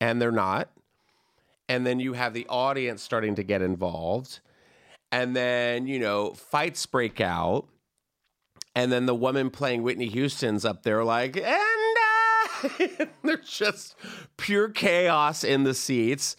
and they're not. And then you have the audience starting to get involved, and then you know fights break out And then the woman playing Whitney Houston's up there, like, and uh, they're just pure chaos in the seats.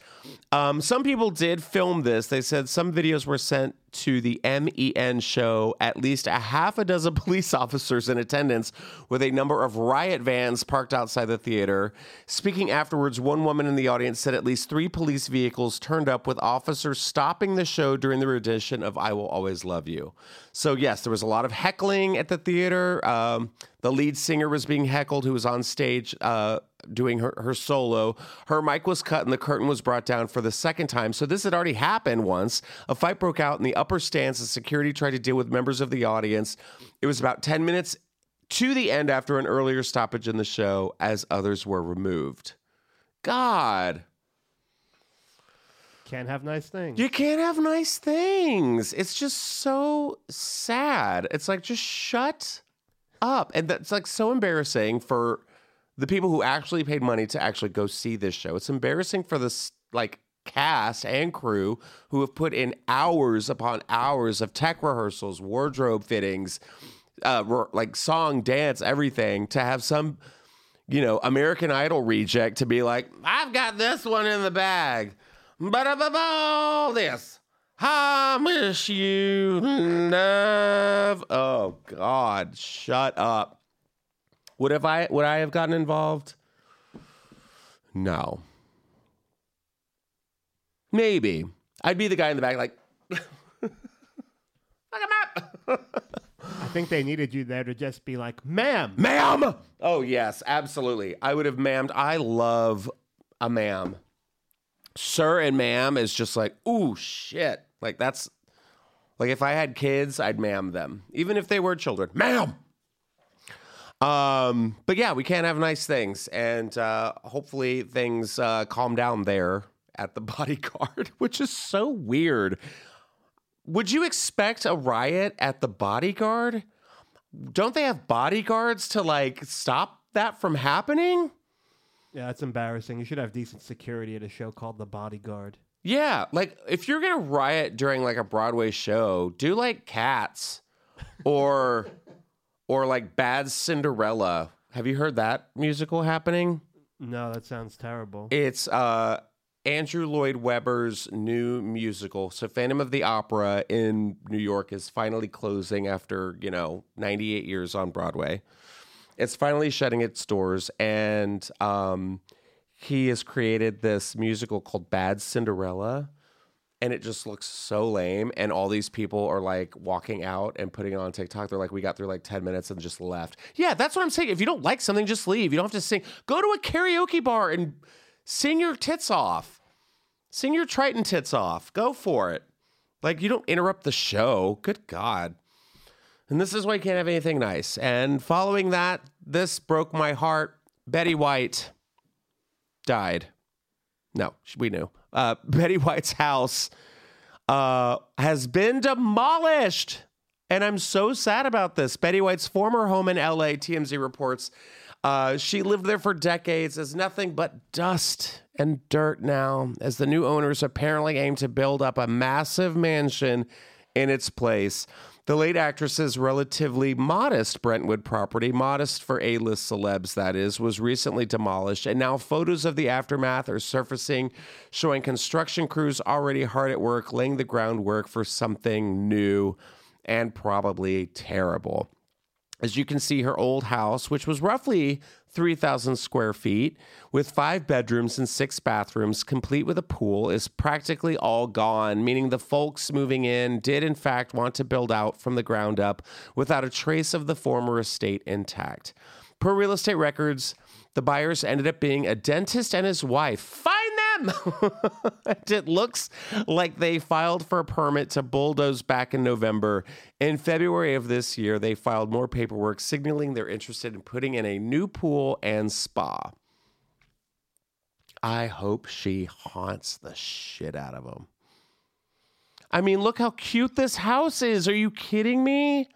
Um, some people did film this. They said some videos were sent to the MEN show, at least a half a dozen police officers in attendance with a number of riot vans parked outside the theater. Speaking afterwards, one woman in the audience said at least three police vehicles turned up with officers stopping the show during the rendition of I Will Always Love You. So, yes, there was a lot of heckling at the theater. Um, the lead singer was being heckled, who was on stage. Uh, doing her, her solo. Her mic was cut and the curtain was brought down for the second time. So this had already happened once. A fight broke out in the upper stands as security tried to deal with members of the audience. It was about 10 minutes to the end after an earlier stoppage in the show as others were removed. God. Can't have nice things. You can't have nice things. It's just so sad. It's like just shut up. And that's like so embarrassing for the people who actually paid money to actually go see this show. It's embarrassing for this like cast and crew who have put in hours upon hours of tech rehearsals, wardrobe fittings, uh, like song, dance, everything to have some, you know, American Idol reject to be like, I've got this one in the bag. But above all this, I miss you, love. Oh God, shut up. Would have I would I have gotten involved? No. Maybe. I'd be the guy in the back like look him up. I think they needed you there to just be like, ma'am. Ma'am. Oh yes, absolutely. I would have ma'amed. I love a ma'am. Sir and ma'am is just like, ooh shit. Like that's like if I had kids, I'd ma'am them. Even if they were children. Ma'am. Um, but yeah, we can't have nice things, and uh, hopefully things uh, calm down there at the bodyguard, which is so weird. Would you expect a riot at the bodyguard? Don't they have bodyguards to like stop that from happening? Yeah, that's embarrassing. You should have decent security at a show called The Bodyguard. Yeah, like if you're gonna riot during like a Broadway show, do like Cats or or like Bad Cinderella. Have you heard that musical happening? No, that sounds terrible. It's uh Andrew Lloyd Webber's new musical. So Phantom of the Opera in New York is finally closing after, you know, 98 years on Broadway. It's finally shutting its doors and um he has created this musical called Bad Cinderella and it just looks so lame. And all these people are like walking out and putting it on TikTok. They're like, we got through like 10 minutes and just left. Yeah, that's what I'm saying. If you don't like something, just leave. You don't have to sing. Go to a karaoke bar and sing your tits off. Sing your Triton tits off. Go for it. Like, you don't interrupt the show. Good God. And this is why you can't have anything nice. And following that, this broke my heart. Betty White died. No, we knew uh, Betty White's house uh, has been demolished. And I'm so sad about this. Betty White's former home in LA, TMZ reports, uh, she lived there for decades as nothing but dust and dirt now, as the new owners apparently aim to build up a massive mansion in its place. The late actress's relatively modest Brentwood property, modest for A list celebs, that is, was recently demolished, and now photos of the aftermath are surfacing, showing construction crews already hard at work laying the groundwork for something new and probably terrible. As you can see, her old house, which was roughly 3,000 square feet, with five bedrooms and six bathrooms, complete with a pool, is practically all gone, meaning the folks moving in did, in fact, want to build out from the ground up without a trace of the former estate intact. Per real estate records, the buyers ended up being a dentist and his wife. Them! it looks like they filed for a permit to bulldoze back in November. In February of this year, they filed more paperwork signaling they're interested in putting in a new pool and spa. I hope she haunts the shit out of them. I mean, look how cute this house is. Are you kidding me?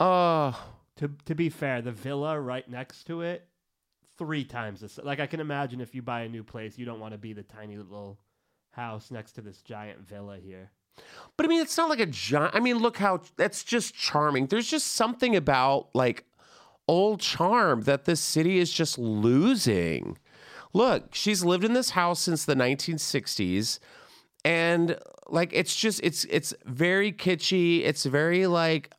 Uh to to be fair, the villa right next to it three times this. Like I can imagine if you buy a new place, you don't want to be the tiny little house next to this giant villa here. But I mean, it's not like a giant. I mean, look how that's just charming. There's just something about like old charm that this city is just losing. Look, she's lived in this house since the 1960s and like it's just it's it's very kitschy. It's very like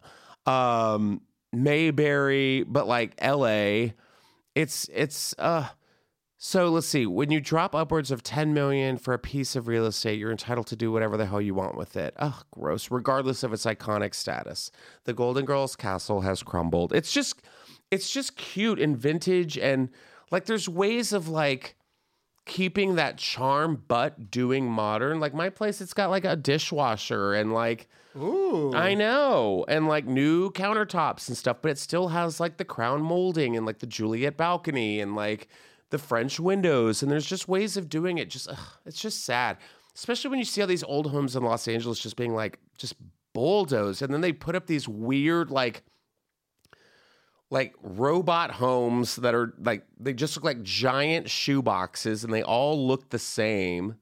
um Mayberry but like LA. It's it's uh so let's see. When you drop upwards of 10 million for a piece of real estate, you're entitled to do whatever the hell you want with it. Ugh, gross. Regardless of its iconic status. The Golden Girls castle has crumbled. It's just it's just cute and vintage and like there's ways of like keeping that charm but doing modern. Like my place it's got like a dishwasher and like Ooh. I know. And like new countertops and stuff, but it still has like the crown molding and like the Juliet balcony and like the French windows. And there's just ways of doing it. Just, ugh, it's just sad. Especially when you see all these old homes in Los Angeles just being like, just bulldozed. And then they put up these weird, like, like robot homes that are like, they just look like giant shoe boxes and they all look the same.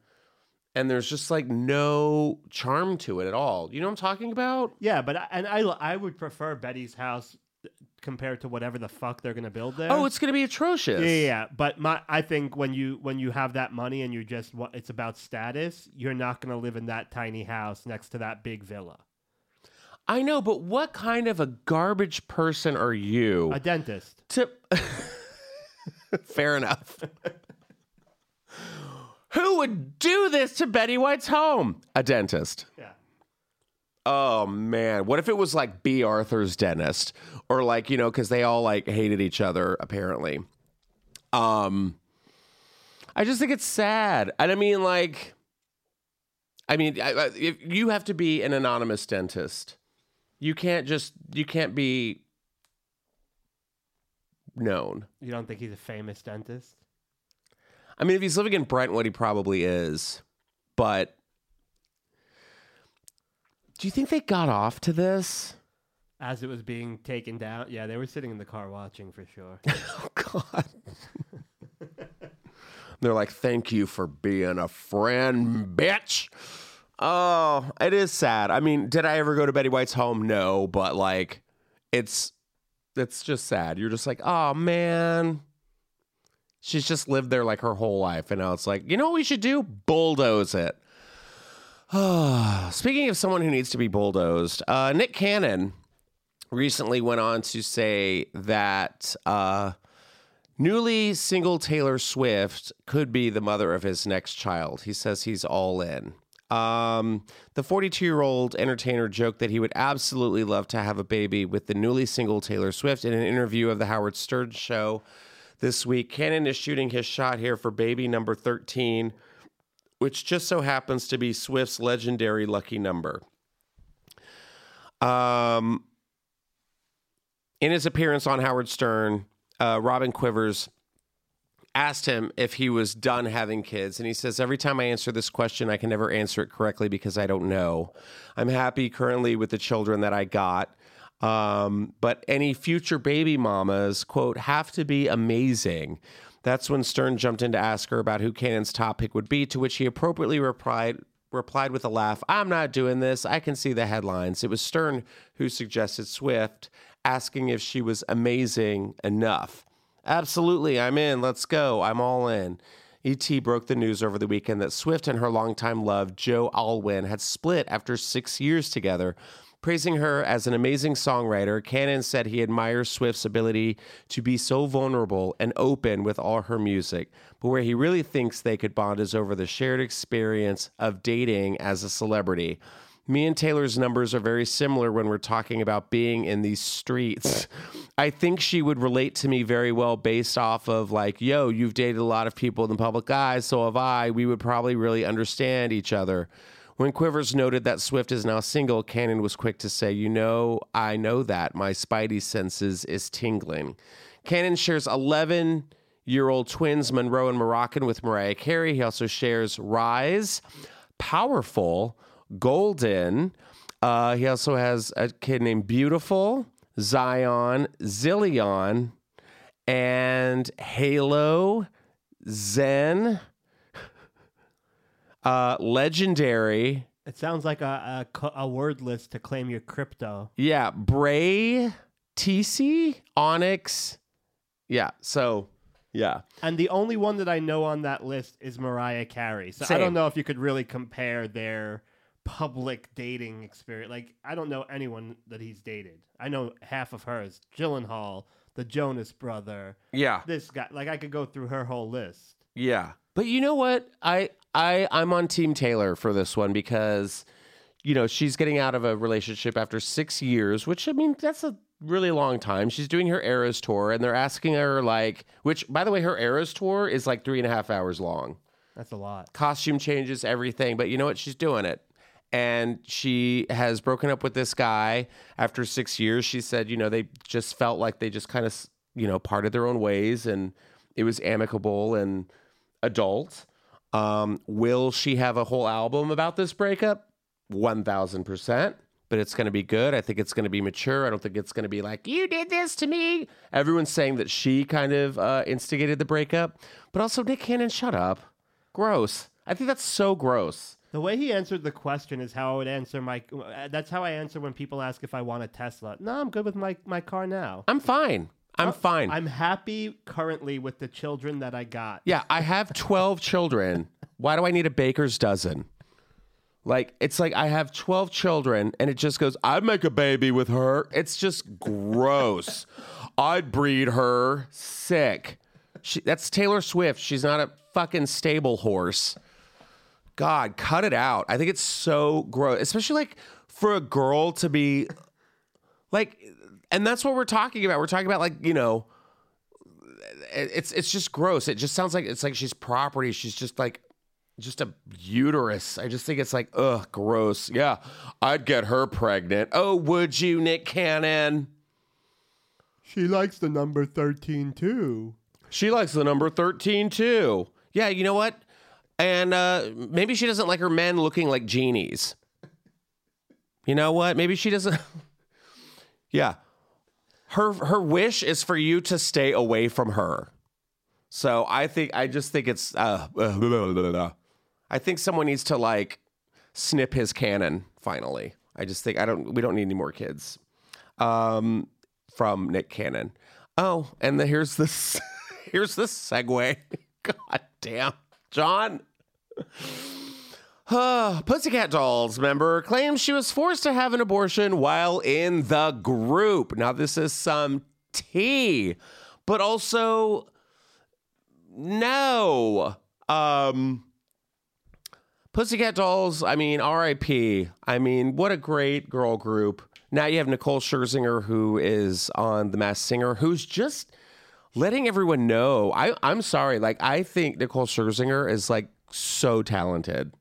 And there's just like no charm to it at all. You know what I'm talking about? Yeah, but I, and I I would prefer Betty's house uh, compared to whatever the fuck they're gonna build there. Oh, it's going to be atrocious. yeah, yeah, yeah. But my I think when you when you have that money and you just it's about status, you're not gonna live in that tiny house next to that big villa. I know, but what kind of a garbage person are you A dentist. to? Fair enough. Who would do this to Betty White's home? A dentist. Yeah. Oh man, what if it was like Bea Arthur's dentist, or like you know, because they all like hated each other apparently. Um, I just think it's sad, and I mean, like, I mean, I, I- if you have to be an anonymous dentist, you can't just you can't be known. You don't think he's a famous dentist? I mean, if he's living in Brentwood, he probably is, but. Do you think they got off to this? As it was being taken down, yeah, they were sitting in the car watching for sure. Oh God. They're like, thank you for being a friend, bitch. Oh, it is sad. I mean, did I ever go to Betty White's home? No, but like it's it's just sad. You're just like, oh man. She's just lived there like her whole life. And now it's like, you know what we should do? Bulldoze it. Speaking of someone who needs to be bulldozed, uh, Nick Cannon recently went on to say that uh, newly single Taylor Swift could be the mother of his next child. He says he's all in. Um, the 42 year old entertainer joked that he would absolutely love to have a baby with the newly single Taylor Swift in an interview of the Howard Stern show this week. Cannon is shooting his shot here for baby number 13, which just so happens to be Swift's legendary lucky number. Um, in his appearance on Howard Stern, uh, Robin Quivers asked him if he was done having kids. And he says, Every time I answer this question, I can never answer it correctly because I don't know. I'm happy currently with the children that I got. Um, but any future baby mamas, quote, have to be amazing. That's when Stern jumped in to ask her about who Cannon's top pick would be, to which he appropriately replied, replied with a laugh, I'm not doing this. I can see the headlines. It was Stern who suggested Swift, asking if she was amazing enough. Absolutely, I'm in. Let's go. I'm all in. ET broke the news over the weekend that Swift and her longtime love, Joe Alwyn, had split after six years together. Praising her as an amazing songwriter, Cannon said he admires Swift's ability to be so vulnerable and open with all her music. But where he really thinks they could bond is over the shared experience of dating as a celebrity. Me and Taylor's numbers are very similar when we're talking about being in these streets. I think she would relate to me very well based off of like, yo, you've dated a lot of people in the public eye, so have I. We would probably really understand each other. When Quivers noted that Swift is now single, Cannon was quick to say, You know, I know that. My spidey senses is tingling. Cannon shares 11 year old twins, Monroe and Moroccan, with Mariah Carey. He also shares Rise, Powerful, Golden. Uh, he also has a kid named Beautiful, Zion, Zillion, and Halo, Zen, uh, Legendary, It sounds like a, a a word list to claim your crypto. Yeah, Bray, TC, Onyx. Yeah, so yeah. And the only one that I know on that list is Mariah Carey. So I don't know if you could really compare their public dating experience. Like I don't know anyone that he's dated. I know half of hers. Gyllenhaal, the Jonas brother, Yeah. this guy. Like I could go through her whole list. Yeah. But you know what? I I I'm on Team Taylor for this one because you know, she's getting out of a relationship after 6 years, which I mean, that's a really long time. She's doing her Eras tour and they're asking her like which by the way, her Eras tour is like three and a half hours long. That's a lot. Costume changes, everything, but you know what? She's doing it. And she has broken up with this guy after six years. She said, you know, they just felt like they just kind of, you know, parted their own ways and it was amicable and adult. Um, will she have a whole album about this breakup? 1000%. But it's going to be good. I think it's going to be mature. I don't think it's going to be like, you did this to me. Everyone's saying that she kind of uh, instigated the breakup. But also, Nick Cannon, shut up. Gross. I think that's so gross. The way he answered the question is how I would answer my. uh, That's how I answer when people ask if I want a Tesla. No, I'm good with my, my car now. I'm fine. I'm oh, fine. I'm happy currently with the children that I got. yeah, I have 12 children. Why do I need a baker's dozen? Like, it's like I have 12 children and it just goes, I'd make a baby with her. It's just gross. I'd breed her sick. She, that's Taylor Swift. She's not a fucking stable horse. God, cut it out. I think it's so gross, especially like for a girl to be like, and that's what we're talking about. We're talking about like, you know, it's it's just gross. It just sounds like it's like she's property. She's just like just a uterus. I just think it's like ugh, gross. Yeah, I'd get her pregnant. Oh, would you, Nick Cannon? She likes the number 13 too. She likes the number thirteen too. Yeah, you know what? And uh, maybe she doesn't like her men looking like genies. You know what? Maybe she doesn't. yeah, her her wish is for you to stay away from her. So I think I just think it's uh, I think someone needs to like snip his cannon finally. I just think I don't we don't need any more kids. Um from Nick Cannon. Oh, and the, here's this here's this segue. God damn. John Uh, Pussycat Dolls member claims she was forced to have an abortion while in the group. Now, this is some tea, but also no. Um, Pussycat Dolls, I mean, RIP. I mean, what a great girl group. Now you have Nicole Scherzinger, who is on The Masked Singer, who's just letting everyone know. I, I'm sorry. Like, I think Nicole Scherzinger is like so talented.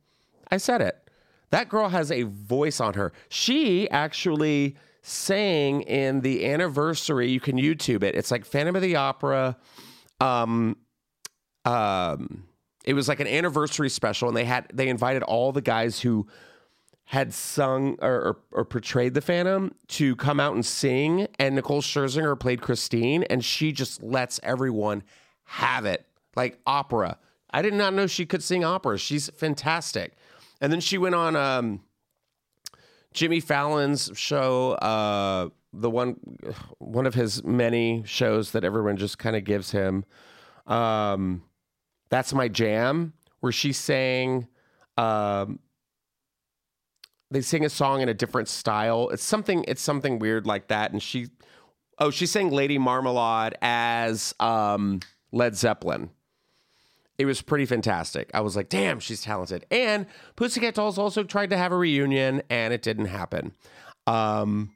I said it. That girl has a voice on her. She actually sang in the anniversary. You can YouTube it. It's like Phantom of the Opera. Um, um, it was like an anniversary special, and they had they invited all the guys who had sung or, or, or portrayed the Phantom to come out and sing. And Nicole Scherzinger played Christine, and she just lets everyone have it like opera. I did not know she could sing opera. She's fantastic. And then she went on um, Jimmy Fallon's show, uh, the one one of his many shows that everyone just kind of gives him. Um, That's my jam, where she sang. Um, they sing a song in a different style. It's something. It's something weird like that. And she, oh, she sang Lady Marmalade as um, Led Zeppelin. It was pretty fantastic. I was like, damn, she's talented. And Pussycat Dolls also tried to have a reunion, and it didn't happen. Um,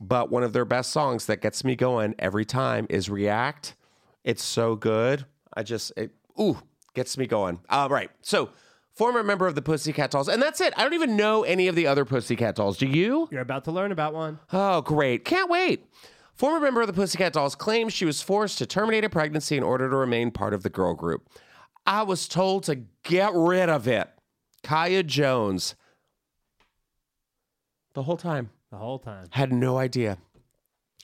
but one of their best songs that gets me going every time is React. It's so good. I just, it, ooh, gets me going. All right. So, former member of the Pussycat Dolls. And that's it. I don't even know any of the other Pussycat Dolls. Do you? You're about to learn about one. Oh, great. Can't wait. Former member of the Pussycat Dolls claims she was forced to terminate a pregnancy in order to remain part of the girl group. I was told to get rid of it. Kaya Jones. The whole time. The whole time. Had no idea.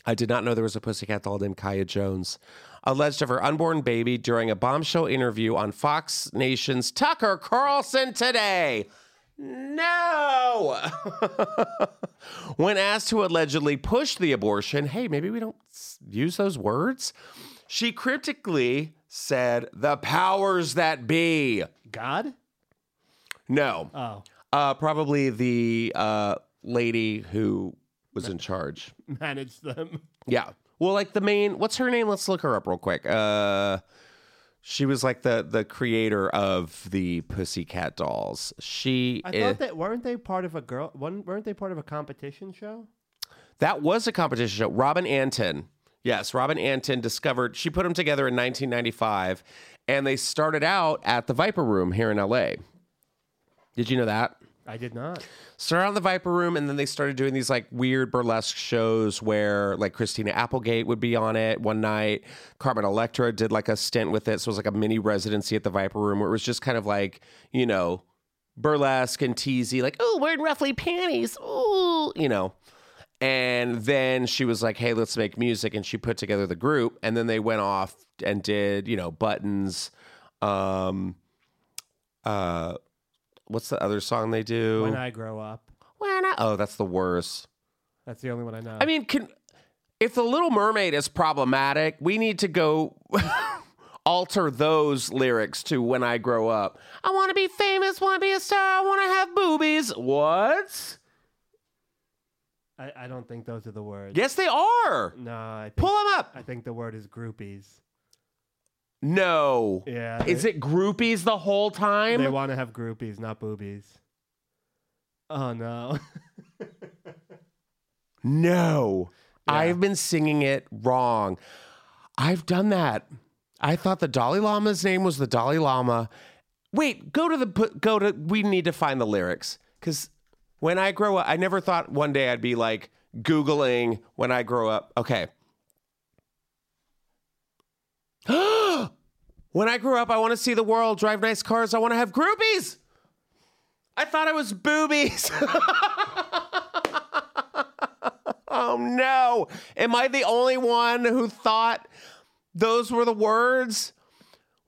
I did not know there was a pussycat doll named Kaya Jones. Alleged of her unborn baby during a bombshell interview on Fox Nation's Tucker Carlson today. No. when asked who allegedly pushed the abortion, hey, maybe we don't use those words. She cryptically said, the powers that be. God? No, Oh, uh, probably the uh, lady who was in charge. Managed them. Yeah. Well, like the main, what's her name? Let's look her up real quick. Uh, she was like the the creator of the Pussycat Dolls. She I is- thought that weren't they part of a girl? One weren't they part of a competition show? that was a competition show. Robin Antin. Yes, Robin Antin discovered. She put them together in 1995, and they started out at the Viper Room here in LA. Did you know that? I did not. started on the Viper Room, and then they started doing these like weird burlesque shows where like Christina Applegate would be on it one night. Carmen Electra did like a stint with it, so it was like a mini residency at the Viper Room where it was just kind of like you know burlesque and teasy, like oh wearing roughly panties, ooh, you know. And then she was like, "Hey, let's make music," and she put together the group, and then they went off and did you know buttons, um, uh, what's the other song they do? When I grow up, When I- oh, that's the worst. that's the only one I know. I mean, can if the Little Mermaid is problematic, we need to go alter those lyrics to "When I Grow Up." I want to be famous, want to be a star, I want to have boobies. What? I, I don't think those are the words. Yes, they are. No, I think, Pull them up. I think the word is groupies. No. Yeah. Is it groupies the whole time? They want to have groupies, not boobies. Oh no. No. Yeah. I've been singing it wrong. I've done that. I thought the Dalai Lama's name was the Dalai Lama. Wait, go to the go to we need to find the lyrics cuz when I grow up I never thought one day I'd be like googling when I grow up. Okay. when I grow up I want to see the world, drive nice cars, I want to have groupies. I thought I was boobies. Oh no. Am I the only one who thought those were the words?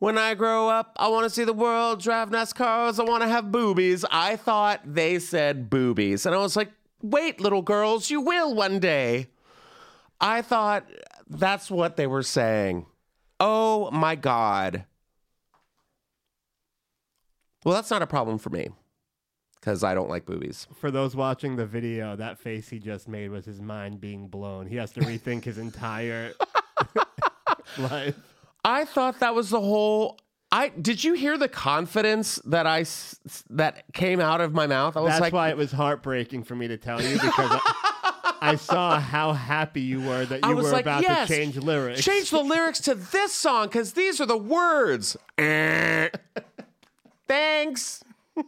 When I grow up, I want to see the world, drive nice cars, I want to have boobies. I thought they said boobies. And I was like, wait, little girls, you will one day. I thought that's what they were saying. Oh my God. Well, that's not a problem for me because I don't like boobies. For those watching the video, that face he just made was his mind being blown. He has to rethink his entire life. I thought that was the whole. I did you hear the confidence that I that came out of my mouth? I was That's like, why it was heartbreaking for me to tell you because I, I saw how happy you were that you were like, about yes, to change lyrics. change the lyrics to this song because these are the words. Thanks.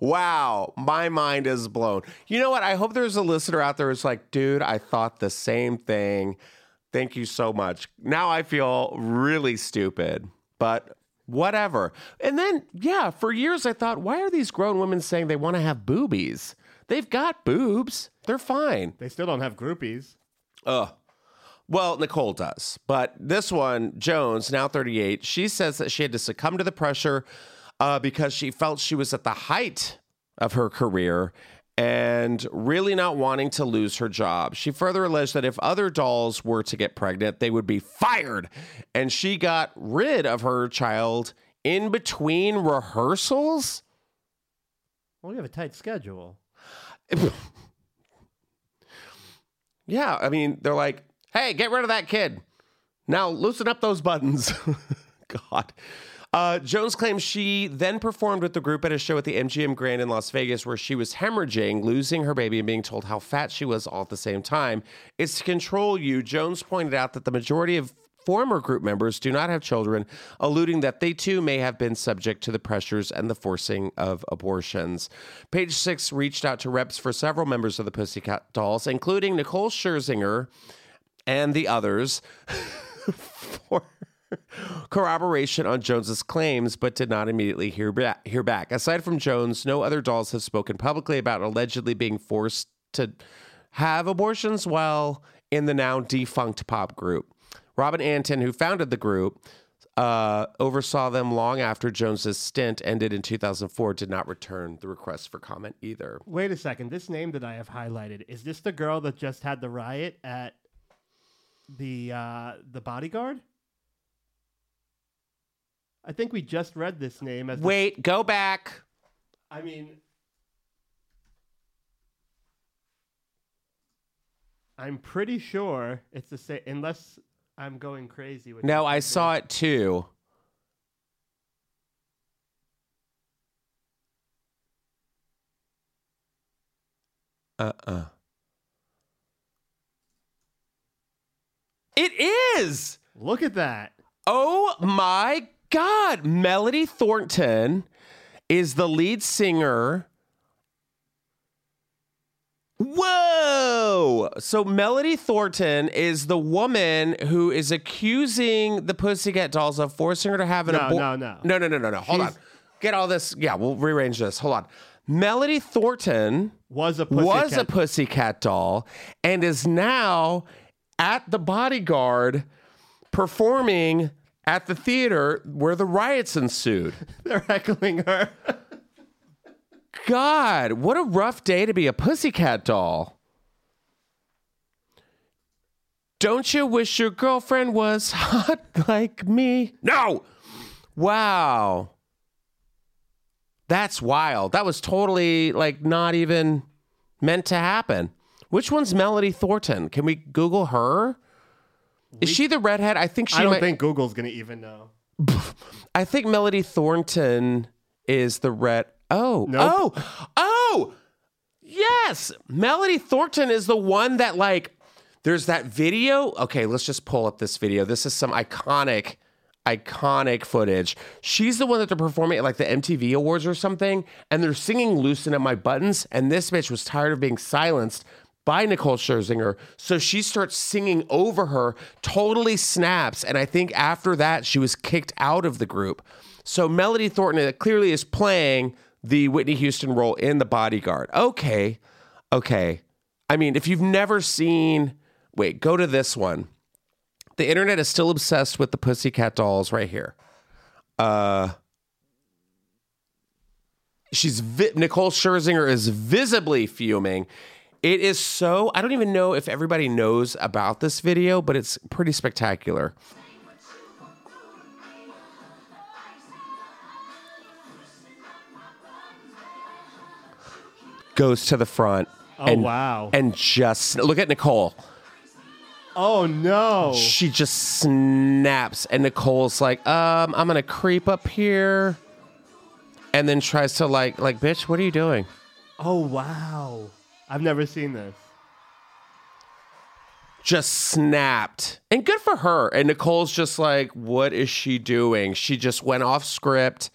wow, my mind is blown. You know what? I hope there's a listener out there who's like, dude, I thought the same thing. Thank you so much. Now I feel really stupid, but whatever. And then, yeah, for years I thought, why are these grown women saying they want to have boobies? They've got boobs. They're fine. They still don't have groupies. Ugh. Well, Nicole does. But this one, Jones, now 38, she says that she had to succumb to the pressure uh, because she felt she was at the height of her career and really not wanting to lose her job. She further alleged that if other dolls were to get pregnant, they would be fired. And she got rid of her child in between rehearsals. Well, you have a tight schedule. Yeah, I mean, they're like, hey, get rid of that kid. Now loosen up those buttons. God. Uh, Jones claims she then performed with the group at a show at the MGM Grand in Las Vegas where she was hemorrhaging, losing her baby, and being told how fat she was all at the same time. It's to control you. Jones pointed out that the majority of former group members do not have children, alluding that they too may have been subject to the pressures and the forcing of abortions. Page Six reached out to reps for several members of the Pussycat Dolls, including Nicole Scherzinger and the others, for corroboration on Jones's claims, but did not immediately hear, ba- hear back. Aside from Jones, no other dolls have spoken publicly about allegedly being forced to have abortions while in the now defunct pop group. Robin Antin, who founded the group, uh, oversaw them long after Jones's stint ended in 2004, did not return the request for comment either. Wait a second. This name that I have highlighted is this the girl that just had the riot at the uh, the bodyguard? I think we just read this name as. the- Wait, go back. I mean, I'm pretty sure it's the same. Unless I'm going crazy with. No. I saw it too. Uh uh It is! Look at that. Oh my God. Melody Thornton is the lead singer. Whoa! So Melody Thornton is the woman who is accusing the Pussycat Dolls of forcing her to have an No, abortion. no, no. no, no, no, no, no. Hold on. Get all this. Yeah, we'll rearrange this. Hold on. Melody Thornton Was a was a pussycat- pussycat doll and is now at the bodyguard performing at the theater where the riots ensued. They're heckling her. God, what a rough day to be a pussycat doll. Don't you wish your girlfriend was hot like me? No. Wow. That's wild. That was totally like not even meant to happen. Which one's Melody Thornton? Can we Google her? Is she the redhead? I think she I don't might, think Google's gonna even know. I think Melody Thornton is the red. Oh, Nope. oh, oh, yes. Melody Thornton is the one that like. There's that video. Okay, let's just pull up this video. This is some iconic, iconic footage. She's the one that they're performing at like the MTV Awards or something, and they're singing "Loosen Up My Buttons," and this bitch was tired of being silenced by Nicole Scherzinger. So she starts singing over her, totally snaps. And I think after that, she was kicked out of the group. So Melody Thornton clearly is playing the Whitney Houston role in The Bodyguard. Okay. Okay. I mean, if you've never seen, wait, go to this one. The internet is still obsessed with the Pussycat dolls right here. Uh, she's vi- Nicole Scherzinger is visibly fuming. It is so I don't even know if everybody knows about this video, but it's pretty spectacular. Goes to the front. Oh and, wow. And just look at Nicole. oh no. She just snaps, and Nicole's like, um, I'm gonna creep up here. And then tries to like, like, bitch, what are you doing? Oh wow. I've never seen this. just snapped. And good for her. And Nicole's just like, what is she doing? She just went off script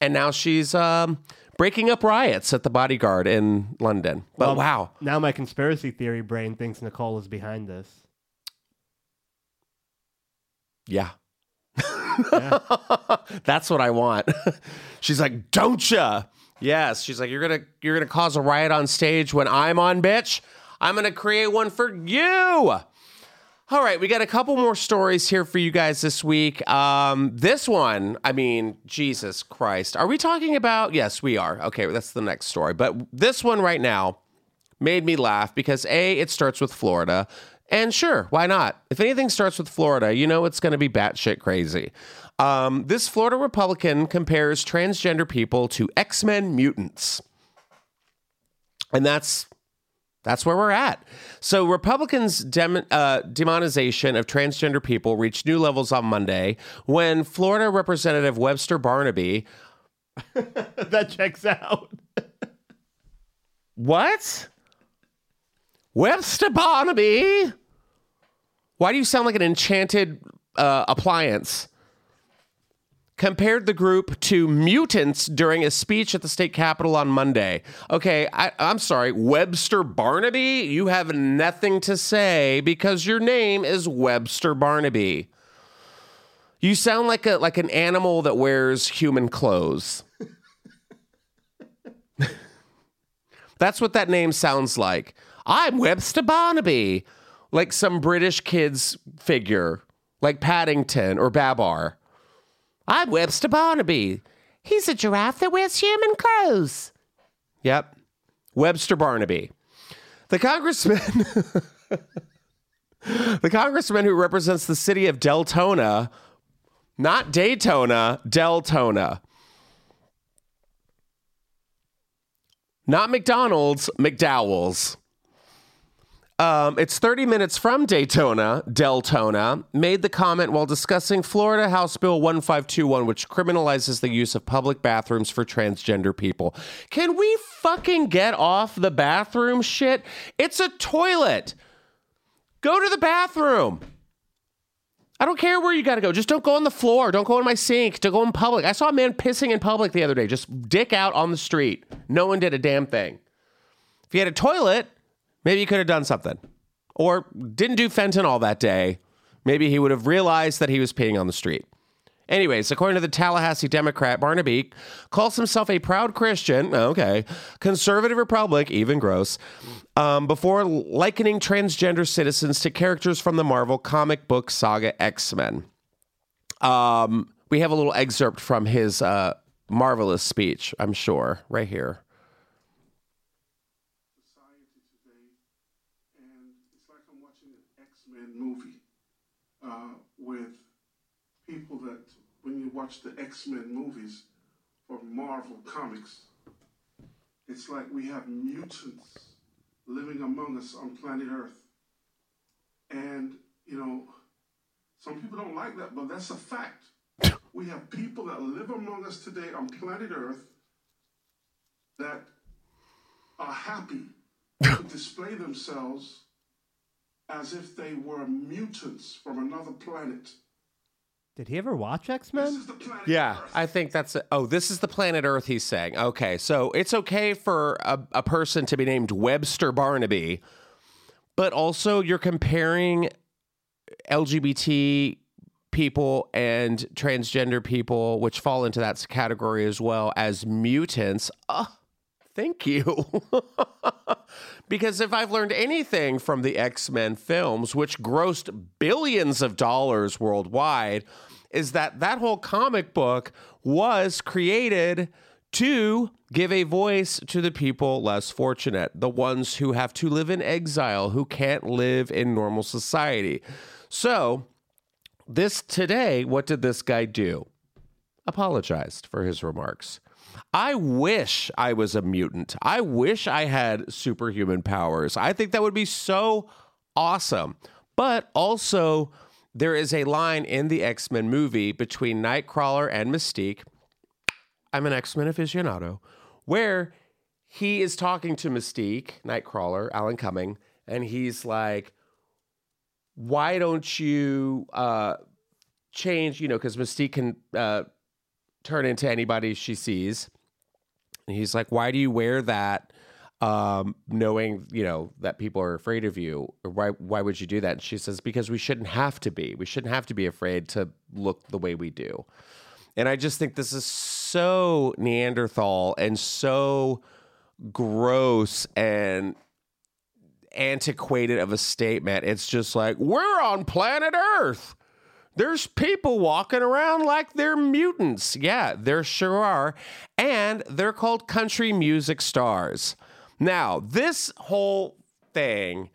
and now she's um, breaking up riots at the bodyguard in London. But Well, wow. Now my conspiracy theory brain thinks Nicole is behind this. Yeah. Yeah. That's what I want. she's like, don't ya? Yes. She's like, you're gonna you're gonna cause a riot on stage when I'm on, bitch. I'm gonna create one for you. All right, we got a couple more stories here for you guys this week. Um, this one, I mean, Jesus Christ. Are we talking about? Yes, we are. Okay, that's the next story. But this one right now made me laugh because A, it starts with Florida. And sure, why not? If anything starts with Florida, you know it's going to be batshit crazy. Um, this Florida Republican compares transgender people to X Men mutants. And that's that's where we're at. So, Republicans' dem- uh, demonization of transgender people reached new levels on Monday when Florida Representative Webster Barnaby. that checks out. What? Webster Barnaby? Why do you sound like an enchanted uh, appliance? Compared the group to mutants during a speech at the state capitol on Monday. Okay, I, I'm sorry, Webster Barnaby? You have nothing to say because your name is Webster Barnaby. You sound like a like an animal that wears human clothes. That's what that name sounds like. I'm Webster Barnaby, like some British kid's figure, like Paddington or Babar. I'm Webster Barnaby. He's a giraffe that wears human clothes. Yep. Webster Barnaby. The congressman The congressman who represents the city of Deltona, not Daytona, Deltona. Not McDonald's, McDowell's. Um, it's 30 minutes from Daytona, Deltona, made the comment while discussing Florida House Bill 1521, which criminalizes the use of public bathrooms for transgender people. Can we fucking get off the bathroom shit? It's a toilet. Go to the bathroom. I don't care where you got to go. Just don't go on the floor. Don't go in my sink. Don't go in public. I saw a man pissing in public the other day, just dick out on the street. No one did a damn thing. If you had a toilet, maybe he could have done something. Or didn't do fentanyl that day. Maybe he would have realized that he was peeing on the street. Anyways, according to the Tallahassee Democrat, Barnaby calls himself a proud Christian, okay, conservative Republic, even gross, um, before likening transgender citizens to characters from the Marvel comic book saga X Men. Um, we have a little excerpt from his uh, marvelous speech, I'm sure, right here. society today, and it's like I'm watching an X-Men movie uh, with people that, when you watch the X-Men movies or Marvel Comics, it's like we have mutants living among us on planet Earth. And, you know, some people don't like that, but that's a fact. We have people that live among us today on planet Earth that are happy to display themselves as if they were mutants from another planet. Did he ever watch X This Men? is the planet Yeah, Earth. I think that's. A, oh, this is the planet Earth. He's saying. Okay, so it's okay for a, a person to be named Webster Barnaby, but also you're comparing LGBT people and transgender people, which fall into that category as well, as mutants. Uh, thank you. because if I've learned anything from the X Men films, which grossed billions of dollars worldwide, is that that whole comic book was created to give a voice to the people less fortunate, the ones who have to live in exile, who can't live in normal society. So, this today, what did this guy do? Apologized for his remarks. I wish I was a mutant. I wish I had superhuman powers. I think that would be so awesome. But also, there is a line in the X Men movie between Nightcrawler and Mystique. I'm an X Men aficionado, where he is talking to Mystique, Nightcrawler, Alan Cumming, and he's like, why don't you uh, change, you know, because Mystique can uh, turn into anybody she sees. And he's like, why do you wear that? Um, knowing, you know, that people are afraid of you, why, why would you do that? And she says, because we shouldn't have to be. We shouldn't have to be afraid to look the way we do. And I just think this is so Neanderthal and so gross and antiquated of a statement. It's just like, we're on planet Earth. There's people walking around like they're mutants. Yeah, there sure are. And they're called country music stars. Now, this whole thing,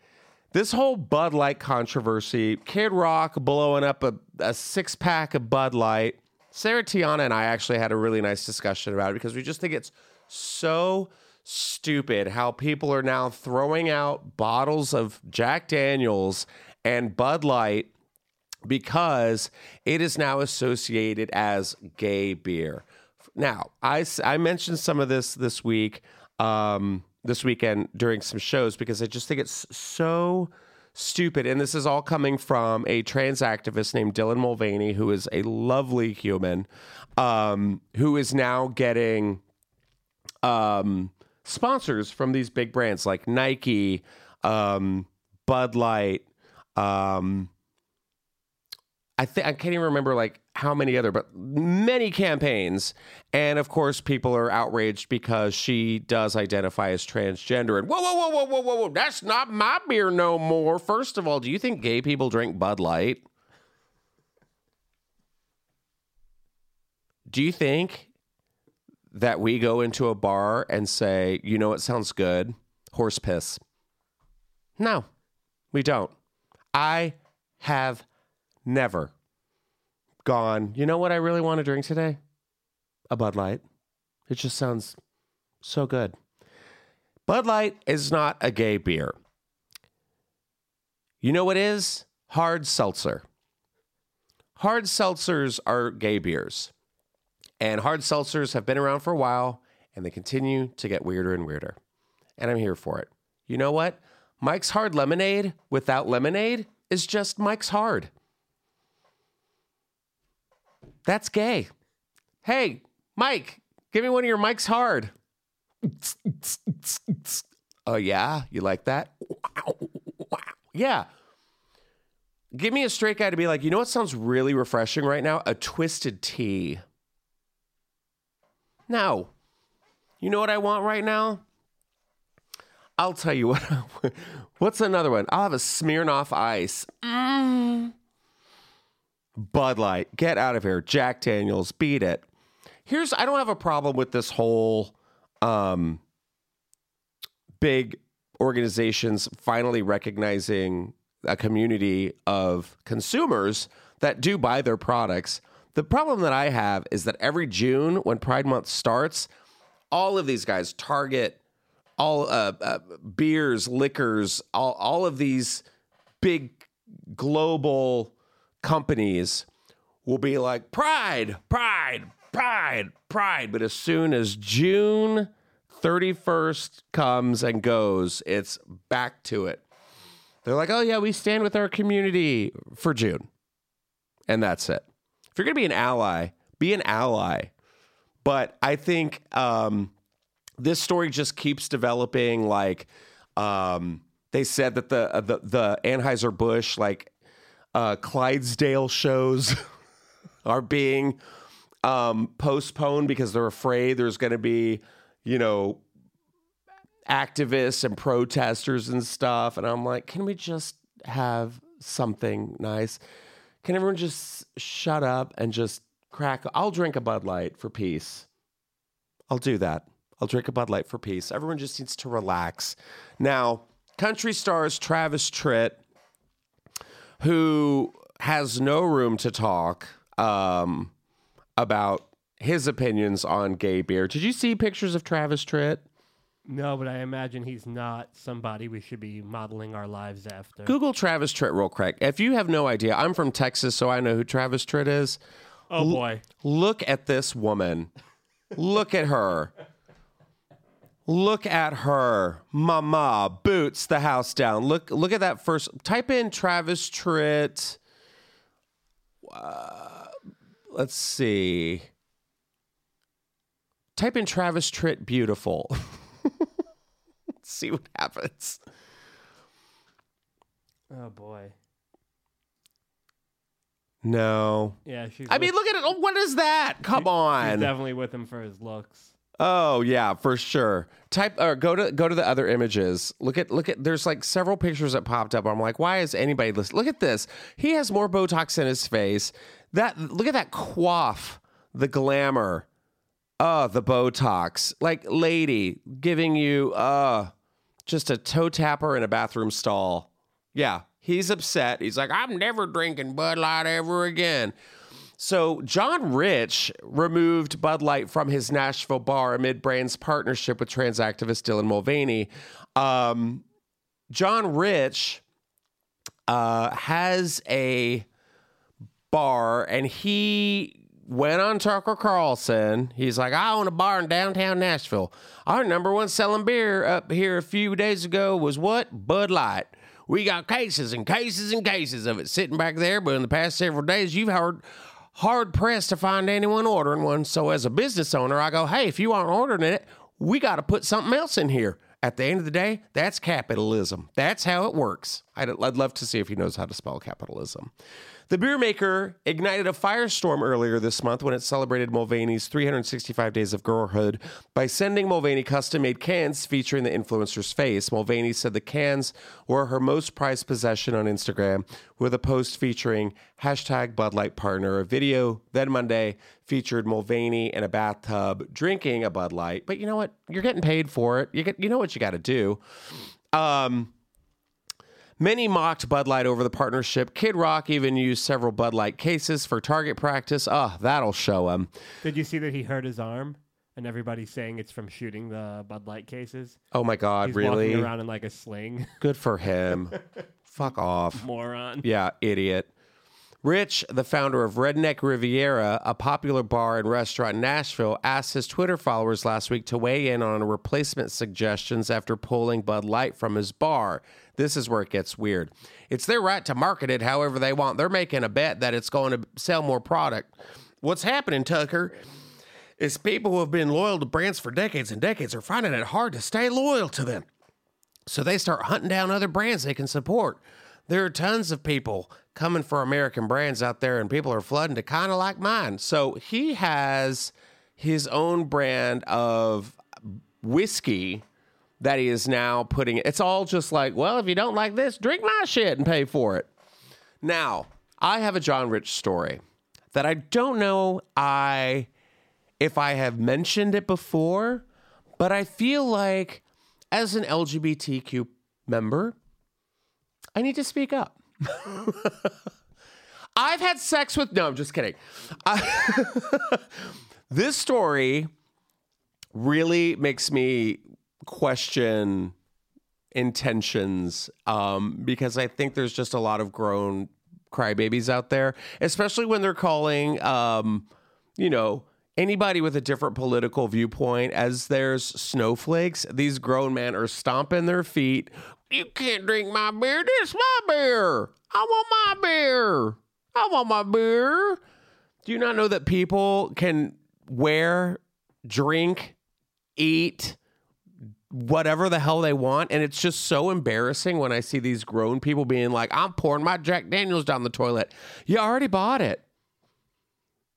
this whole Bud Light controversy, Kid Rock blowing up a, a six pack of Bud Light. Sarah Tiana and I actually had a really nice discussion about it because we just think it's so stupid how people are now throwing out bottles of Jack Daniels and Bud Light because it is now associated as gay beer. Now, I, I mentioned some of this this week, um, this weekend during some shows because I just think it's so stupid. And this is all coming from a trans activist named Dylan Mulvaney, who is a lovely human, um, who is now getting um, sponsors from these big brands like Nike, um, Bud Light. Um, I think I can't even remember like how many other, but many campaigns. And of course, people are outraged because she does identify as transgender. And whoa, whoa, whoa, whoa, whoa, whoa, whoa, that's not my beer no more. First of all, do you think gay people drink Bud Light? Do you think that we go into a bar and say, you know what sounds good? Horse piss. No, we don't. I have never gone, you know what I really want to drink today? A Bud Light. It just sounds so good. Bud Light is not a gay beer. You know what is? Hard seltzer. Hard seltzers are gay beers. And hard seltzers have been around for a while and they continue to get weirder and weirder. And I'm here for it. You know what? Mike's Hard Lemonade without lemonade is just Mike's Hard. That's gay. Hey, Mike, give me one of your Mike's Hard. Oh, yeah? You like that? Yeah. Give me a straight guy to be like, you know what sounds really refreshing right now? A twisted tea. No. You know what I want right now? I'll tell you what. What's another one? I'll have a Smirnoff Ice. Mm. Bud Light. Get out of here. Jack Daniels. Beat it. Here's I don't have a problem with this whole um big organizations finally recognizing a community of consumers that do buy their products. The problem that I have is that every June when Pride Month starts, all of these guys, Target, all uh, uh, beers, liquors, all, all of these big global companies will be like pride, pride, pride, pride. But as soon as June 31st comes and goes, it's back to it. They're like, oh, yeah, we stand with our community for June. And that's it. If you're going to be an ally, be an ally. But I think um, this story just keeps developing. Like, um, they said that the, the, the Anheuser Busch, like, uh, Clydesdale shows are being um, postponed because they're afraid there's going to be, you know, activists and protesters and stuff. And I'm like, can we just have something nice? Can everyone just shut up and just crack? I'll drink a Bud Light for peace. I'll do that. I'll drink a Bud Light for peace. Everyone just needs to relax. Now, country stars Travis Tritt, who has no room to talk um, about his opinions on gay beer. Did you see pictures of Travis Tritt? No, but I imagine he's not somebody we should be modeling our lives after. Google Travis Tritt real quick. If you have no idea, I'm from Texas, so I know who Travis Tritt is. Oh boy. Look at this woman. Look at her. Look at her. Mama boots the house down. Look look at that first type in Travis Tritt. Uh, let's see. Type in Travis Tritt beautiful. see what happens. Oh boy. No. Yeah, she's. I with- mean, look at it. Oh, What is that? Come she's on. definitely with him for his looks. Oh yeah, for sure. Type or go to go to the other images. Look at look at. There's like several pictures that popped up. I'm like, why is anybody listening? Look at this. He has more Botox in his face. That look at that quaff, the glamour. Oh, the Botox. Like lady giving you uh just a toe tapper in a bathroom stall. Yeah, he's upset. He's like, I'm never drinking Bud Light ever again. So John Rich removed Bud Light from his Nashville bar amid Brand's partnership with trans activist Dylan Mulvaney. Um, John Rich uh, has a bar, and he went on Tucker Carlson. He's like, I own a bar in downtown Nashville. Our number one selling beer up here a few days ago was what? Bud Light. We got cases and cases and cases of it sitting back there, but in the past several days, you've heard hard pressed to find anyone ordering one. So as a business owner, I go, hey, if you aren't ordering it, we got to put something else in here. At the end of the day, that's capitalism. That's how it works. I'd, I'd love to see if he knows how to spell capitalism. The beer maker ignited a firestorm earlier this month when it celebrated Mulvaney's 365 days of girlhood by sending Mulvaney custom made cans featuring the influencer's face. Mulvaney said the cans were her most prized possession on Instagram with a post featuring hashtag Bud Light Partner. A video then Monday featured Mulvaney in a bathtub drinking a Bud Light. But you know what? You're getting paid for it. You, get, you know what you got to do. Um, Many mocked Bud Light over the partnership. Kid Rock even used several Bud Light cases for target practice. Oh, that'll show him. Did you see that he hurt his arm? And everybody's saying it's from shooting the Bud Light cases. Oh my God, He's really? walking around in like a sling. Good for him. Fuck off. Moron. Yeah, idiot. Rich, the founder of Redneck Riviera, a popular bar and restaurant in Nashville, asked his Twitter followers last week to weigh in on replacement suggestions after pulling Bud Light from his bar. This is where it gets weird. It's their right to market it however they want. They're making a bet that it's going to sell more product. What's happening, Tucker, is people who have been loyal to brands for decades and decades are finding it hard to stay loyal to them. So they start hunting down other brands they can support. There are tons of people coming for American brands out there, and people are flooding to kind of like mine. So he has his own brand of whiskey that he is now putting. It's all just like, well, if you don't like this, drink my shit and pay for it. Now, I have a John Rich story that I don't know I if I have mentioned it before, but I feel like as an LGBTQ member, I need to speak up. I've had sex with no, I'm just kidding. I- this story really makes me question intentions um, because I think there's just a lot of grown crybabies out there, especially when they're calling, um, you know, anybody with a different political viewpoint as there's snowflakes. These grown men are stomping their feet. You can't drink my beer. This my beer. I want my beer. I want my beer. Do you not know that people can wear, drink, eat, whatever the hell they want. And it's just so embarrassing when I see these grown people being like, I'm pouring my Jack Daniels down the toilet. You already bought it.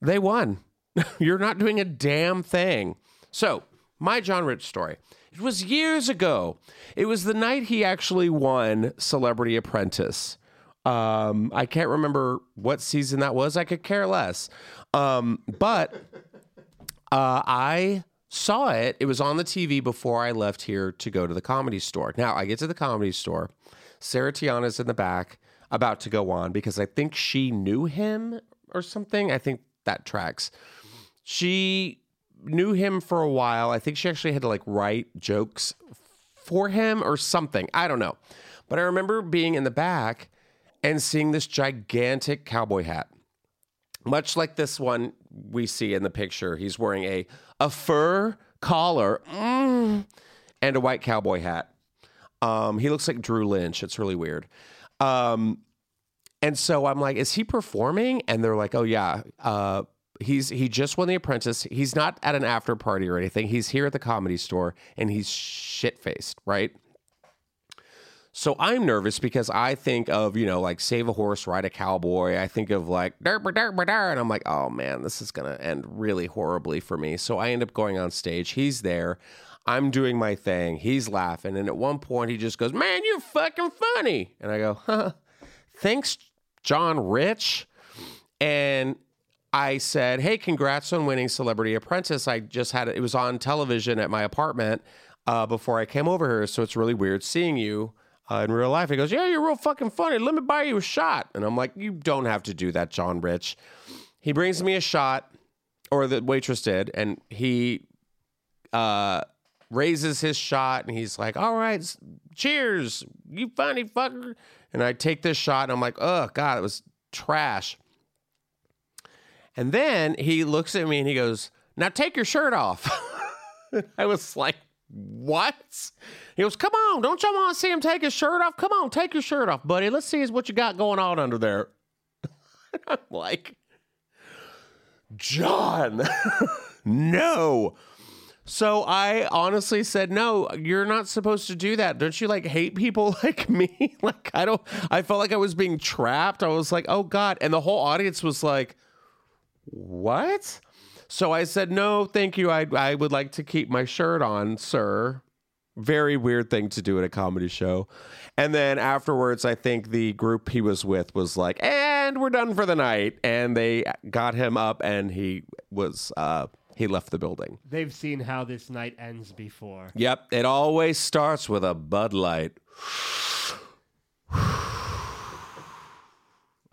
They won. You're not doing a damn thing. So, my John Rich story. It was years ago. It was the night he actually won Celebrity Apprentice. Um, I can't remember what season that was. I could care less. Um, but uh, I saw it. It was on the TV before I left here to go to the comedy store. Now I get to the comedy store. Sarah Tiana's in the back, about to go on because I think she knew him or something. I think that tracks. She knew him for a while. I think she actually had to like write jokes for him or something. I don't know. But I remember being in the back and seeing this gigantic cowboy hat much like this one we see in the picture. He's wearing a a fur collar mm, and a white cowboy hat. Um, he looks like Drew Lynch. It's really weird. Um, and so I'm like, is he performing? And they're like, oh yeah. Uh, he's he just won The Apprentice. He's not at an after party or anything. He's here at the comedy store and he's shit faced, right? So I'm nervous because I think of, you know, like save a horse, ride a cowboy. I think of like and I'm like, oh man, this is gonna end really horribly for me. So I end up going on stage. He's there. I'm doing my thing. He's laughing. And at one point he just goes, Man, you're fucking funny. And I go, huh, thanks, John Rich. And I said, Hey, congrats on winning Celebrity Apprentice. I just had it, it was on television at my apartment uh, before I came over here. So it's really weird seeing you uh, in real life. He goes, Yeah, you're real fucking funny. Let me buy you a shot. And I'm like, You don't have to do that, John Rich. He brings me a shot, or the waitress did, and he uh, raises his shot and he's like, All right, cheers, you funny fucker. And I take this shot and I'm like, Oh, God, it was trash. And then he looks at me and he goes, Now take your shirt off. I was like, What? He goes, Come on, don't y'all want to see him take his shirt off? Come on, take your shirt off, buddy. Let's see what you got going on under there. I'm like, John, no. So I honestly said, "No, you're not supposed to do that. Don't you like hate people like me? like I don't I felt like I was being trapped. I was like, "Oh god." And the whole audience was like, "What?" So I said, "No, thank you. I I would like to keep my shirt on, sir." Very weird thing to do at a comedy show. And then afterwards, I think the group he was with was like, "And we're done for the night." And they got him up and he was uh he left the building. They've seen how this night ends before. Yep, it always starts with a Bud Light.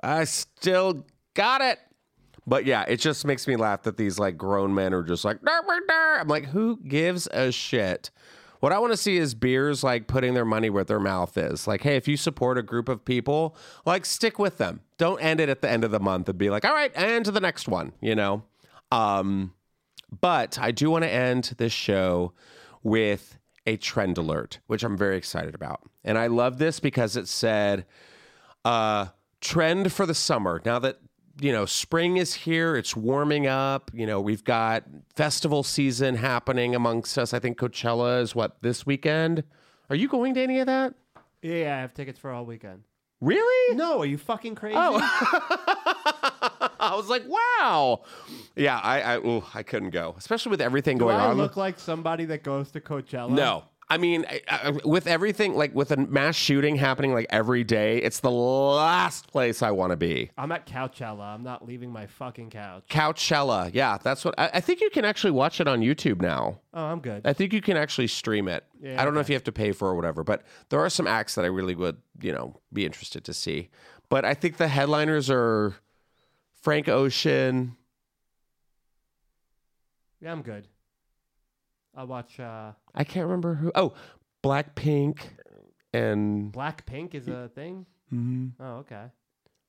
I still got it. But yeah, it just makes me laugh that these like grown men are just like, "Dur, dur, dur." I'm like, who gives a shit? What I want to see is beers like putting their money where their mouth is. Like, hey, if you support a group of people, like stick with them. Don't end it at the end of the month and be like, all right, and to the next one, you know? Um, but I do want to end this show with a trend alert, which I'm very excited about. And I love this because it said uh, trend for the summer. Now that you know spring is here, it's warming up. You know we've got festival season happening amongst us. I think Coachella is what this weekend. Are you going to any of that? Yeah, I have tickets for all weekend. Really? No, are you fucking crazy? Oh. I was like, wow. Yeah, I I, ooh, I couldn't go, especially with everything Do going I on. look like somebody that goes to Coachella? No. I mean, I, I, with everything, like with a mass shooting happening like every day, it's the last place I want to be. I'm at Couchella. I'm not leaving my fucking couch. Couchella. Yeah, that's what I, I think you can actually watch it on YouTube now. Oh, I'm good. I think you can actually stream it. Yeah, I don't know if you have to pay for or whatever, but there are some acts that I really would, you know, be interested to see. But I think the headliners are Frank Ocean. yeah, I'm good. I'll watch uh, I can't remember who. Oh, Blackpink and Blackpink is a thing. Mm-hmm. Oh, okay.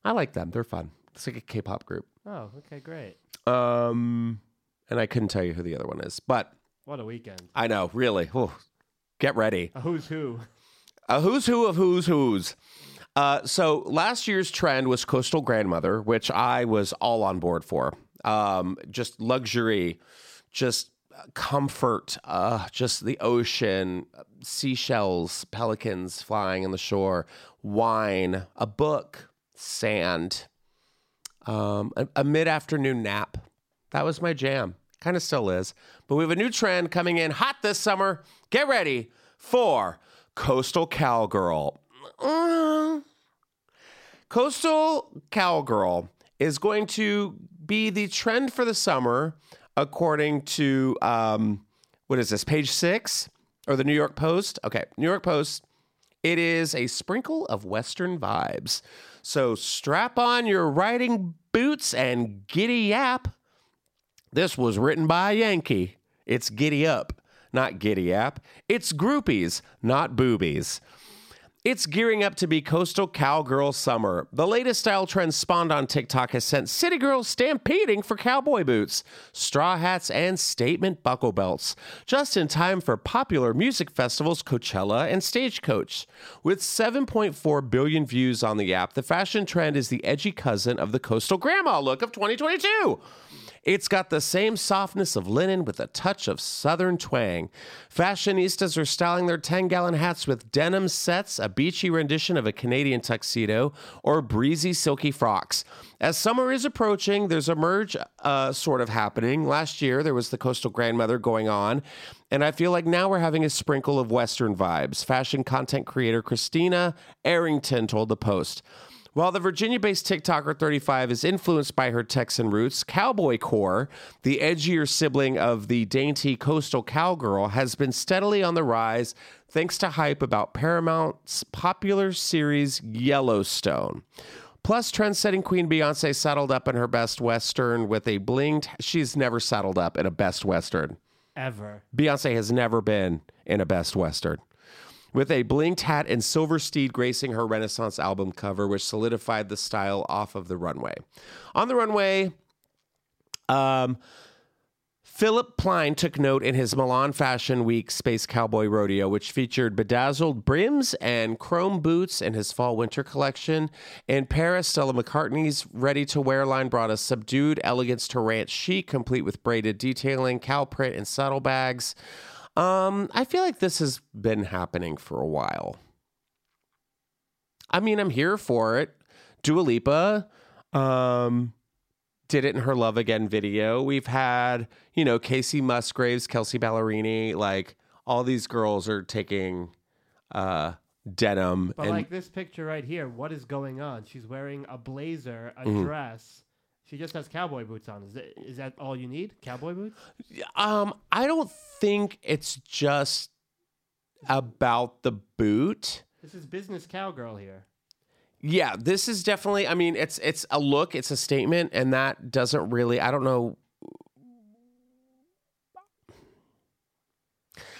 I like them. They're fun. It's like a K-pop group. Oh, okay, great. Um, and I couldn't tell you who the other one is, but What a weekend. I know, really. Whew. Get ready. A who's who? A who's who of who's who's. Uh, so last year's trend was Coastal Grandmother, which I was all on board for. Um, just luxury, just comfort, uh, just the ocean, seashells, pelicans flying on the shore, wine, a book, sand, um, a, a mid afternoon nap. That was my jam. Kind of still is. But we have a new trend coming in hot this summer. Get ready for Coastal Cowgirl. Mm. Coastal Cowgirl is going to be the trend for the summer, according to um, what is this, page six or the New York Post? Okay, New York Post. It is a sprinkle of Western vibes. So strap on your riding boots and giddy yap. This was written by a Yankee. It's giddy up, not giddy yap. It's groupies, not boobies. It's gearing up to be coastal cowgirl summer. The latest style trend spawned on TikTok has sent city girls stampeding for cowboy boots, straw hats, and statement buckle belts, just in time for popular music festivals Coachella and Stagecoach. With 7.4 billion views on the app, the fashion trend is the edgy cousin of the coastal grandma look of 2022. It's got the same softness of linen with a touch of southern twang. Fashionistas are styling their 10 gallon hats with denim sets, a beachy rendition of a Canadian tuxedo, or breezy silky frocks. As summer is approaching, there's a merge uh, sort of happening. Last year, there was the Coastal Grandmother going on, and I feel like now we're having a sprinkle of Western vibes. Fashion content creator Christina Arrington told the Post. While the Virginia based TikToker 35 is influenced by her Texan roots, Cowboy Core, the edgier sibling of the dainty coastal cowgirl, has been steadily on the rise thanks to hype about Paramount's popular series Yellowstone. Plus, trend setting Queen Beyonce saddled up in her best Western with a blinged. She's never saddled up in a best Western. Ever. Beyonce has never been in a best Western. With a blinked hat and silver steed gracing her Renaissance album cover, which solidified the style off of the runway. On the runway, um, Philipp Plein took note in his Milan Fashion Week Space Cowboy Rodeo, which featured bedazzled brims and chrome boots in his fall winter collection. In Paris, Stella McCartney's ready to wear line brought a subdued elegance to ranch chic, complete with braided detailing, cow print, and saddlebags. Um, I feel like this has been happening for a while. I mean, I'm here for it. Dua Lipa um, did it in her Love Again video. We've had, you know, Kacey Musgraves, Kelsea Ballerini, like all these girls are taking uh, denim. But and like this picture right here, what is going on? She's wearing a blazer, a Mm-hmm. dress. She just has cowboy boots on. Is that, is that all you need? Cowboy boots? um, I don't think it's just about the boot. This is business cowgirl here. Yeah, this is definitely. I mean, it's it's a look, it's a statement, and that doesn't really. I don't know.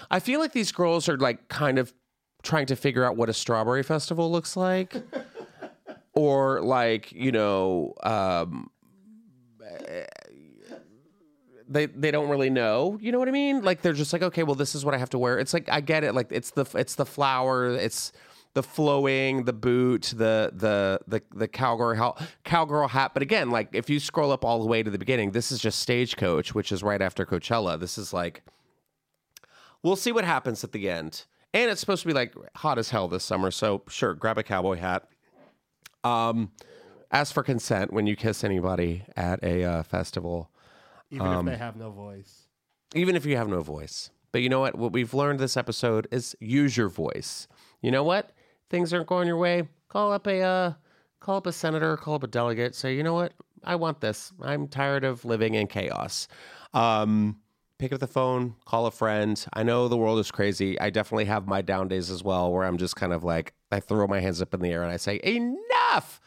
I feel like these girls are like kind of trying to figure out what a strawberry festival looks like, or like you know, um, they they don't really know. You know what I mean? Like they're just like, okay, well, this is what I have to wear. It's like I get it. Like it's the it's the flower. It's the flowing, the boot, the the the the cowgirl hat, cowgirl hat. But again, like if you scroll up all the way to the beginning, this is just Stagecoach, which is right after Coachella. This is like we'll see what happens at the end. And it's supposed to be like hot as hell this summer, so sure, grab a cowboy hat. Um, ask for consent when you kiss anybody at a uh, festival Even Um, if they have no voice. even if you have no voice. But you know what? What we've learned this episode is use your voice. You know what? Things aren't going your way. Call up a uh, call up a senator, call up a delegate. Say, you know what? I want this. I'm tired of living in chaos. Um, pick up the phone, call a friend. I know the world is crazy. I definitely have my down days as well, where I'm just kind of like I throw my hands up in the air and I say, enough.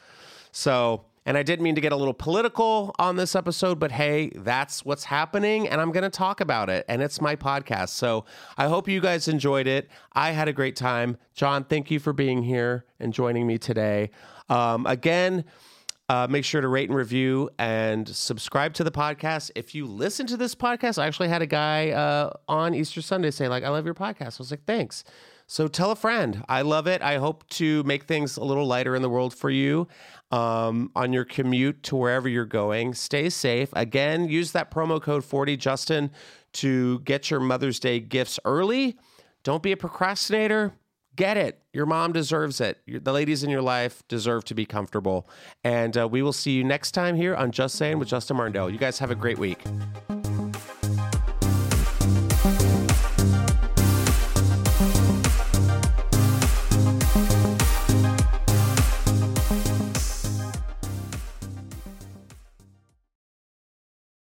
So, and I didn't mean to get a little political on this episode, but hey, that's what's happening, and I'm going to talk about it. And it's my podcast. So I hope you guys enjoyed it. I had a great time. John, thank you for being here and joining me today. Um, again, uh, make sure to rate and review and subscribe to the podcast. If you listen to this podcast, I actually had a guy uh, on Easter Sunday say, like, I love your podcast. I was like, thanks. So tell a friend. I love it. I hope to make things a little lighter in the world for you um, on your commute to wherever you're going. Stay safe. Again, use that promo code 40Justin to get your Mother's Day gifts early. Don't be a procrastinator. Get it. Your mom deserves it. The ladies in your life deserve to be comfortable. And uh, we will see you next time here on Just Saying with Justin Martindale. You guys have a great week.